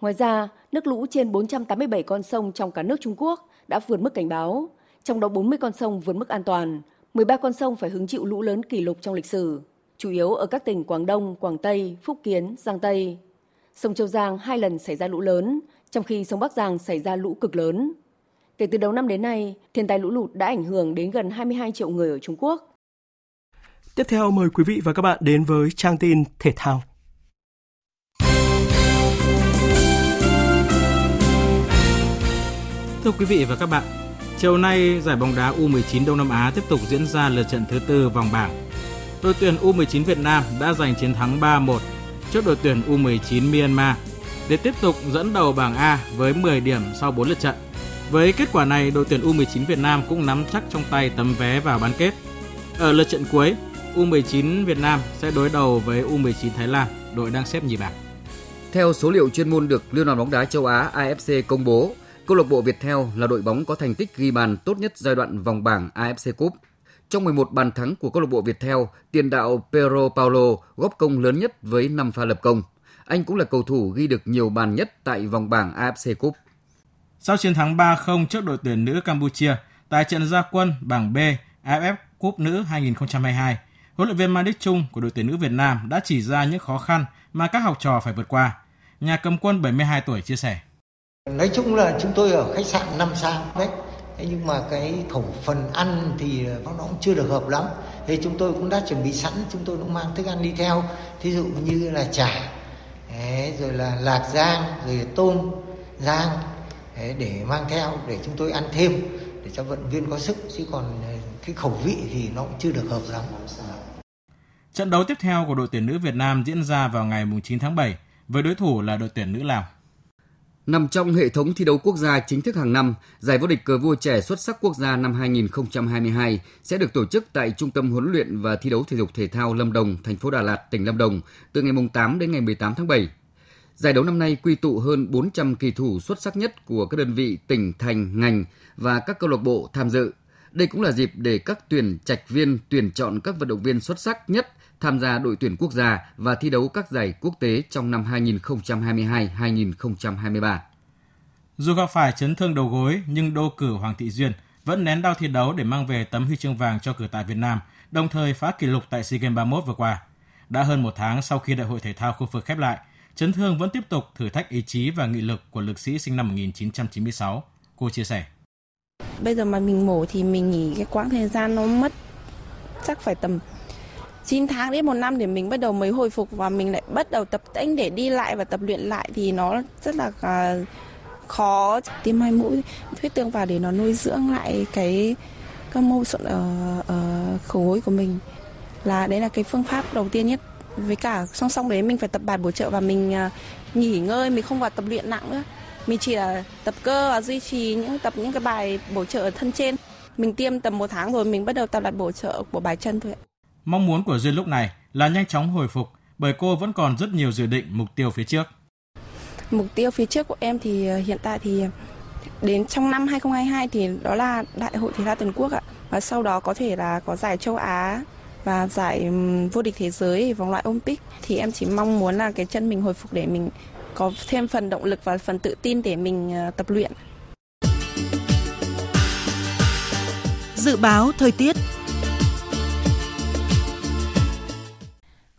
Ngoài ra, nước lũ trên 487 con sông trong cả nước Trung Quốc đã vượt mức cảnh báo, trong đó 40 con sông vượt mức an toàn, 13 con sông phải hứng chịu lũ lớn kỷ lục trong lịch sử, chủ yếu ở các tỉnh Quảng Đông, Quảng Tây, Phúc Kiến, Giang Tây. Sông Châu Giang hai lần xảy ra lũ lớn, trong khi sông Bắc Giang xảy ra lũ cực lớn. Kể từ đầu năm đến nay, thiên tai lũ lụt đã ảnh hưởng đến gần 22 triệu người ở Trung Quốc. Tiếp theo mời quý vị và các bạn đến với trang tin thể thao. Thưa quý vị và các bạn, chiều nay giải bóng đá U19 Đông Nam Á tiếp tục diễn ra lượt trận thứ tư vòng bảng. Đội tuyển U19 Việt Nam đã giành chiến thắng 3-1 trước đội tuyển U19 Myanmar để tiếp tục dẫn đầu bảng A với 10 điểm sau 4 lượt trận. Với kết quả này, đội tuyển U19 Việt Nam cũng nắm chắc trong tay tấm vé vào bán kết. Ở lượt trận cuối, U19 Việt Nam sẽ đối đầu với U19 Thái Lan, đội đang xếp nhì bảng. Theo số liệu chuyên môn được Liên đoàn bóng đá châu Á AFC công bố, câu lạc bộ Viettel là đội bóng có thành tích ghi bàn tốt nhất giai đoạn vòng bảng AFC Cup. Trong 11 bàn thắng của câu lạc bộ Viettel, tiền đạo Pedro Paulo góp công lớn nhất với 5 pha lập công. Anh cũng là cầu thủ ghi được nhiều bàn nhất tại vòng bảng AFC Cup. Sau chiến thắng 3-0 trước đội tuyển nữ Campuchia tại trận gia quân bảng B AFF Cup nữ 2022, huấn luyện viên Mai Đức Chung của đội tuyển nữ Việt Nam đã chỉ ra những khó khăn mà các học trò phải vượt qua. Nhà cầm quân 72 tuổi chia sẻ. Nói chung là chúng tôi ở khách sạn 5 sao đấy. Thế nhưng mà cái khẩu phần ăn thì nó cũng chưa được hợp lắm. Thế chúng tôi cũng đã chuẩn bị sẵn, chúng tôi cũng mang thức ăn đi theo. Thí dụ như là chả, rồi là lạc giang, rồi tôm, giang để mang theo để chúng tôi ăn thêm để cho vận viên có sức chứ còn ờ, cái khẩu vị thì nó cũng chưa được hợp lắm. Trận đấu tiếp theo của đội tuyển nữ Việt Nam diễn ra vào ngày 9 tháng 7 với đối thủ là đội tuyển nữ Lào. Nằm trong hệ thống thi đấu quốc gia chính thức hàng năm, giải vô địch cờ vua trẻ xuất sắc quốc gia năm 2022 sẽ được tổ chức tại Trung tâm huấn luyện và thi đấu thể dục thể thao Lâm Đồng, thành phố Đà Lạt, tỉnh Lâm Đồng từ ngày 8 đến ngày 18 tháng 7. Giải đấu năm nay quy tụ hơn 400 kỳ thủ xuất sắc nhất của các đơn vị tỉnh, thành, ngành và các câu lạc bộ tham dự. Đây cũng là dịp để các tuyển trạch viên tuyển chọn các vận động viên xuất sắc nhất tham gia đội tuyển quốc gia và thi đấu các giải quốc tế trong năm 2022-2023. Dù gặp phải chấn thương đầu gối nhưng đô cử Hoàng Thị Duyên vẫn nén đau thi đấu để mang về tấm huy chương vàng cho cử tại Việt Nam, đồng thời phá kỷ lục tại SEA Games 31 vừa qua. Đã hơn một tháng sau khi đại hội thể thao khu vực khép lại, chấn thương vẫn tiếp tục thử thách ý chí và nghị lực của lực sĩ sinh năm 1996. Cô chia sẻ. Bây giờ mà mình mổ thì mình nghỉ cái quãng thời gian nó mất chắc phải tầm 9 tháng đến một năm để mình bắt đầu mới hồi phục và mình lại bắt đầu tập tễnh để đi lại và tập luyện lại thì nó rất là à, khó. Tiêm hai mũi huyết tương vào để nó nuôi dưỡng lại cái các mô sụn ở, ở khổ gối của mình. Là đấy là cái phương pháp đầu tiên nhất. Với cả song song đấy mình phải tập bài bổ trợ và mình à, nghỉ ngơi mình không vào tập luyện nặng nữa. Mình chỉ là tập cơ và duy trì những tập những cái bài bổ trợ ở thân trên. Mình tiêm tầm một tháng rồi mình bắt đầu tập lại bổ trợ của bài chân thôi. Mong muốn của Duyên lúc này là nhanh chóng hồi phục bởi cô vẫn còn rất nhiều dự định mục tiêu phía trước. Mục tiêu phía trước của em thì ờ, hiện tại thì đến trong năm 2022 thì đó là Đại hội thể thao toàn quốc ạ. Và sau đó có thể là có giải châu Á và giải vô địch thế giới vòng loại Olympic thì em chỉ mong muốn là cái chân mình hồi phục để mình có thêm phần động lực và phần tự tin để mình ờ, tập luyện. Dự báo thời tiết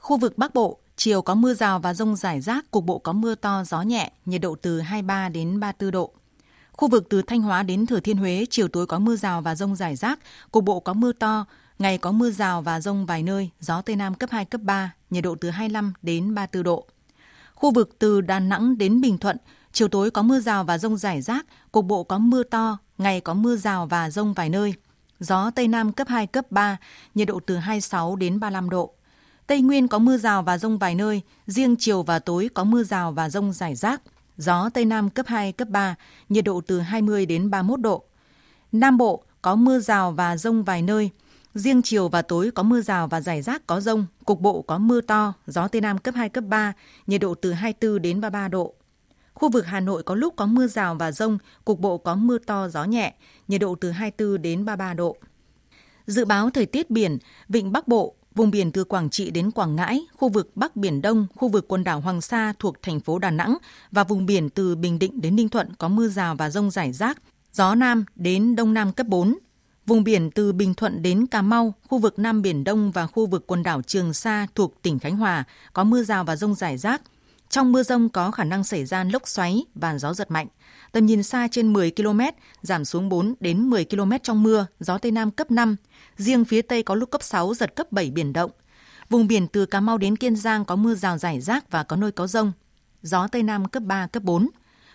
Khu vực Bắc Bộ, chiều có mưa rào và rông rải rác, cục bộ có mưa to, gió nhẹ, nhiệt độ từ 23 đến 34 độ. Khu vực từ Thanh Hóa đến Thừa Thiên Huế, chiều tối có mưa rào và rông rải rác, cục bộ có mưa to, ngày có mưa rào và rông vài nơi, gió Tây Nam cấp 2, cấp 3, nhiệt độ từ 25 đến 34 độ. Khu vực từ Đà Nẵng đến Bình Thuận, chiều tối có mưa rào và rông rải rác, cục bộ có mưa to, ngày có mưa rào và rông vài nơi. Gió Tây Nam cấp 2, cấp 3, nhiệt độ từ 26 đến 35 độ. Tây Nguyên có mưa rào và rông vài nơi, riêng chiều và tối có mưa rào và rông rải rác. Gió Tây Nam cấp 2, cấp 3, nhiệt độ từ 20 đến 31 độ. Nam Bộ có mưa rào và rông vài nơi, Riêng chiều và tối có mưa rào và rải rác có rông, cục bộ có mưa to, gió Tây Nam cấp 2, cấp 3, nhiệt độ từ 24 đến 33 độ. Khu vực Hà Nội có lúc có mưa rào và rông, cục bộ có mưa to, gió nhẹ, nhiệt độ từ 24 đến 33 độ. Dự báo thời tiết biển, vịnh Bắc Bộ, vùng biển từ Quảng Trị đến Quảng Ngãi, khu vực Bắc Biển Đông, khu vực quần đảo Hoàng Sa thuộc thành phố Đà Nẵng và vùng biển từ Bình Định đến Ninh Thuận có mưa rào và rông rải rác, gió Nam đến Đông Nam cấp 4, Vùng biển từ Bình Thuận đến Cà Mau, khu vực Nam Biển Đông và khu vực quần đảo Trường Sa thuộc tỉnh Khánh Hòa có mưa rào và rông rải rác. Trong mưa rông có khả năng xảy ra lốc xoáy và gió giật mạnh. Tầm nhìn xa trên 10 km, giảm xuống 4 đến 10 km trong mưa, gió Tây Nam cấp 5. Riêng phía Tây có lúc cấp 6, giật cấp 7 biển động. Vùng biển từ Cà Mau đến Kiên Giang có mưa rào rải rác và có nơi có rông. Gió Tây Nam cấp 3, cấp 4.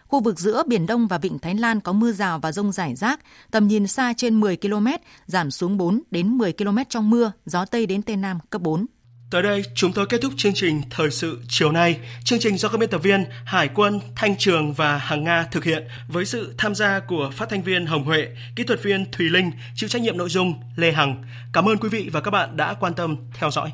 Khu vực giữa Biển Đông và Vịnh Thái Lan có mưa rào và rông rải rác, tầm nhìn xa trên 10 km, giảm xuống 4 đến 10 km trong mưa, gió Tây đến Tây Nam cấp 4. Tới đây, chúng tôi kết thúc chương trình Thời sự chiều nay. Chương trình do các biên tập viên Hải quân, Thanh Trường và Hằng Nga thực hiện với sự tham gia của phát thanh viên Hồng Huệ, kỹ thuật viên Thùy Linh, chịu trách nhiệm nội dung Lê Hằng. Cảm ơn quý vị và các bạn đã quan tâm theo dõi.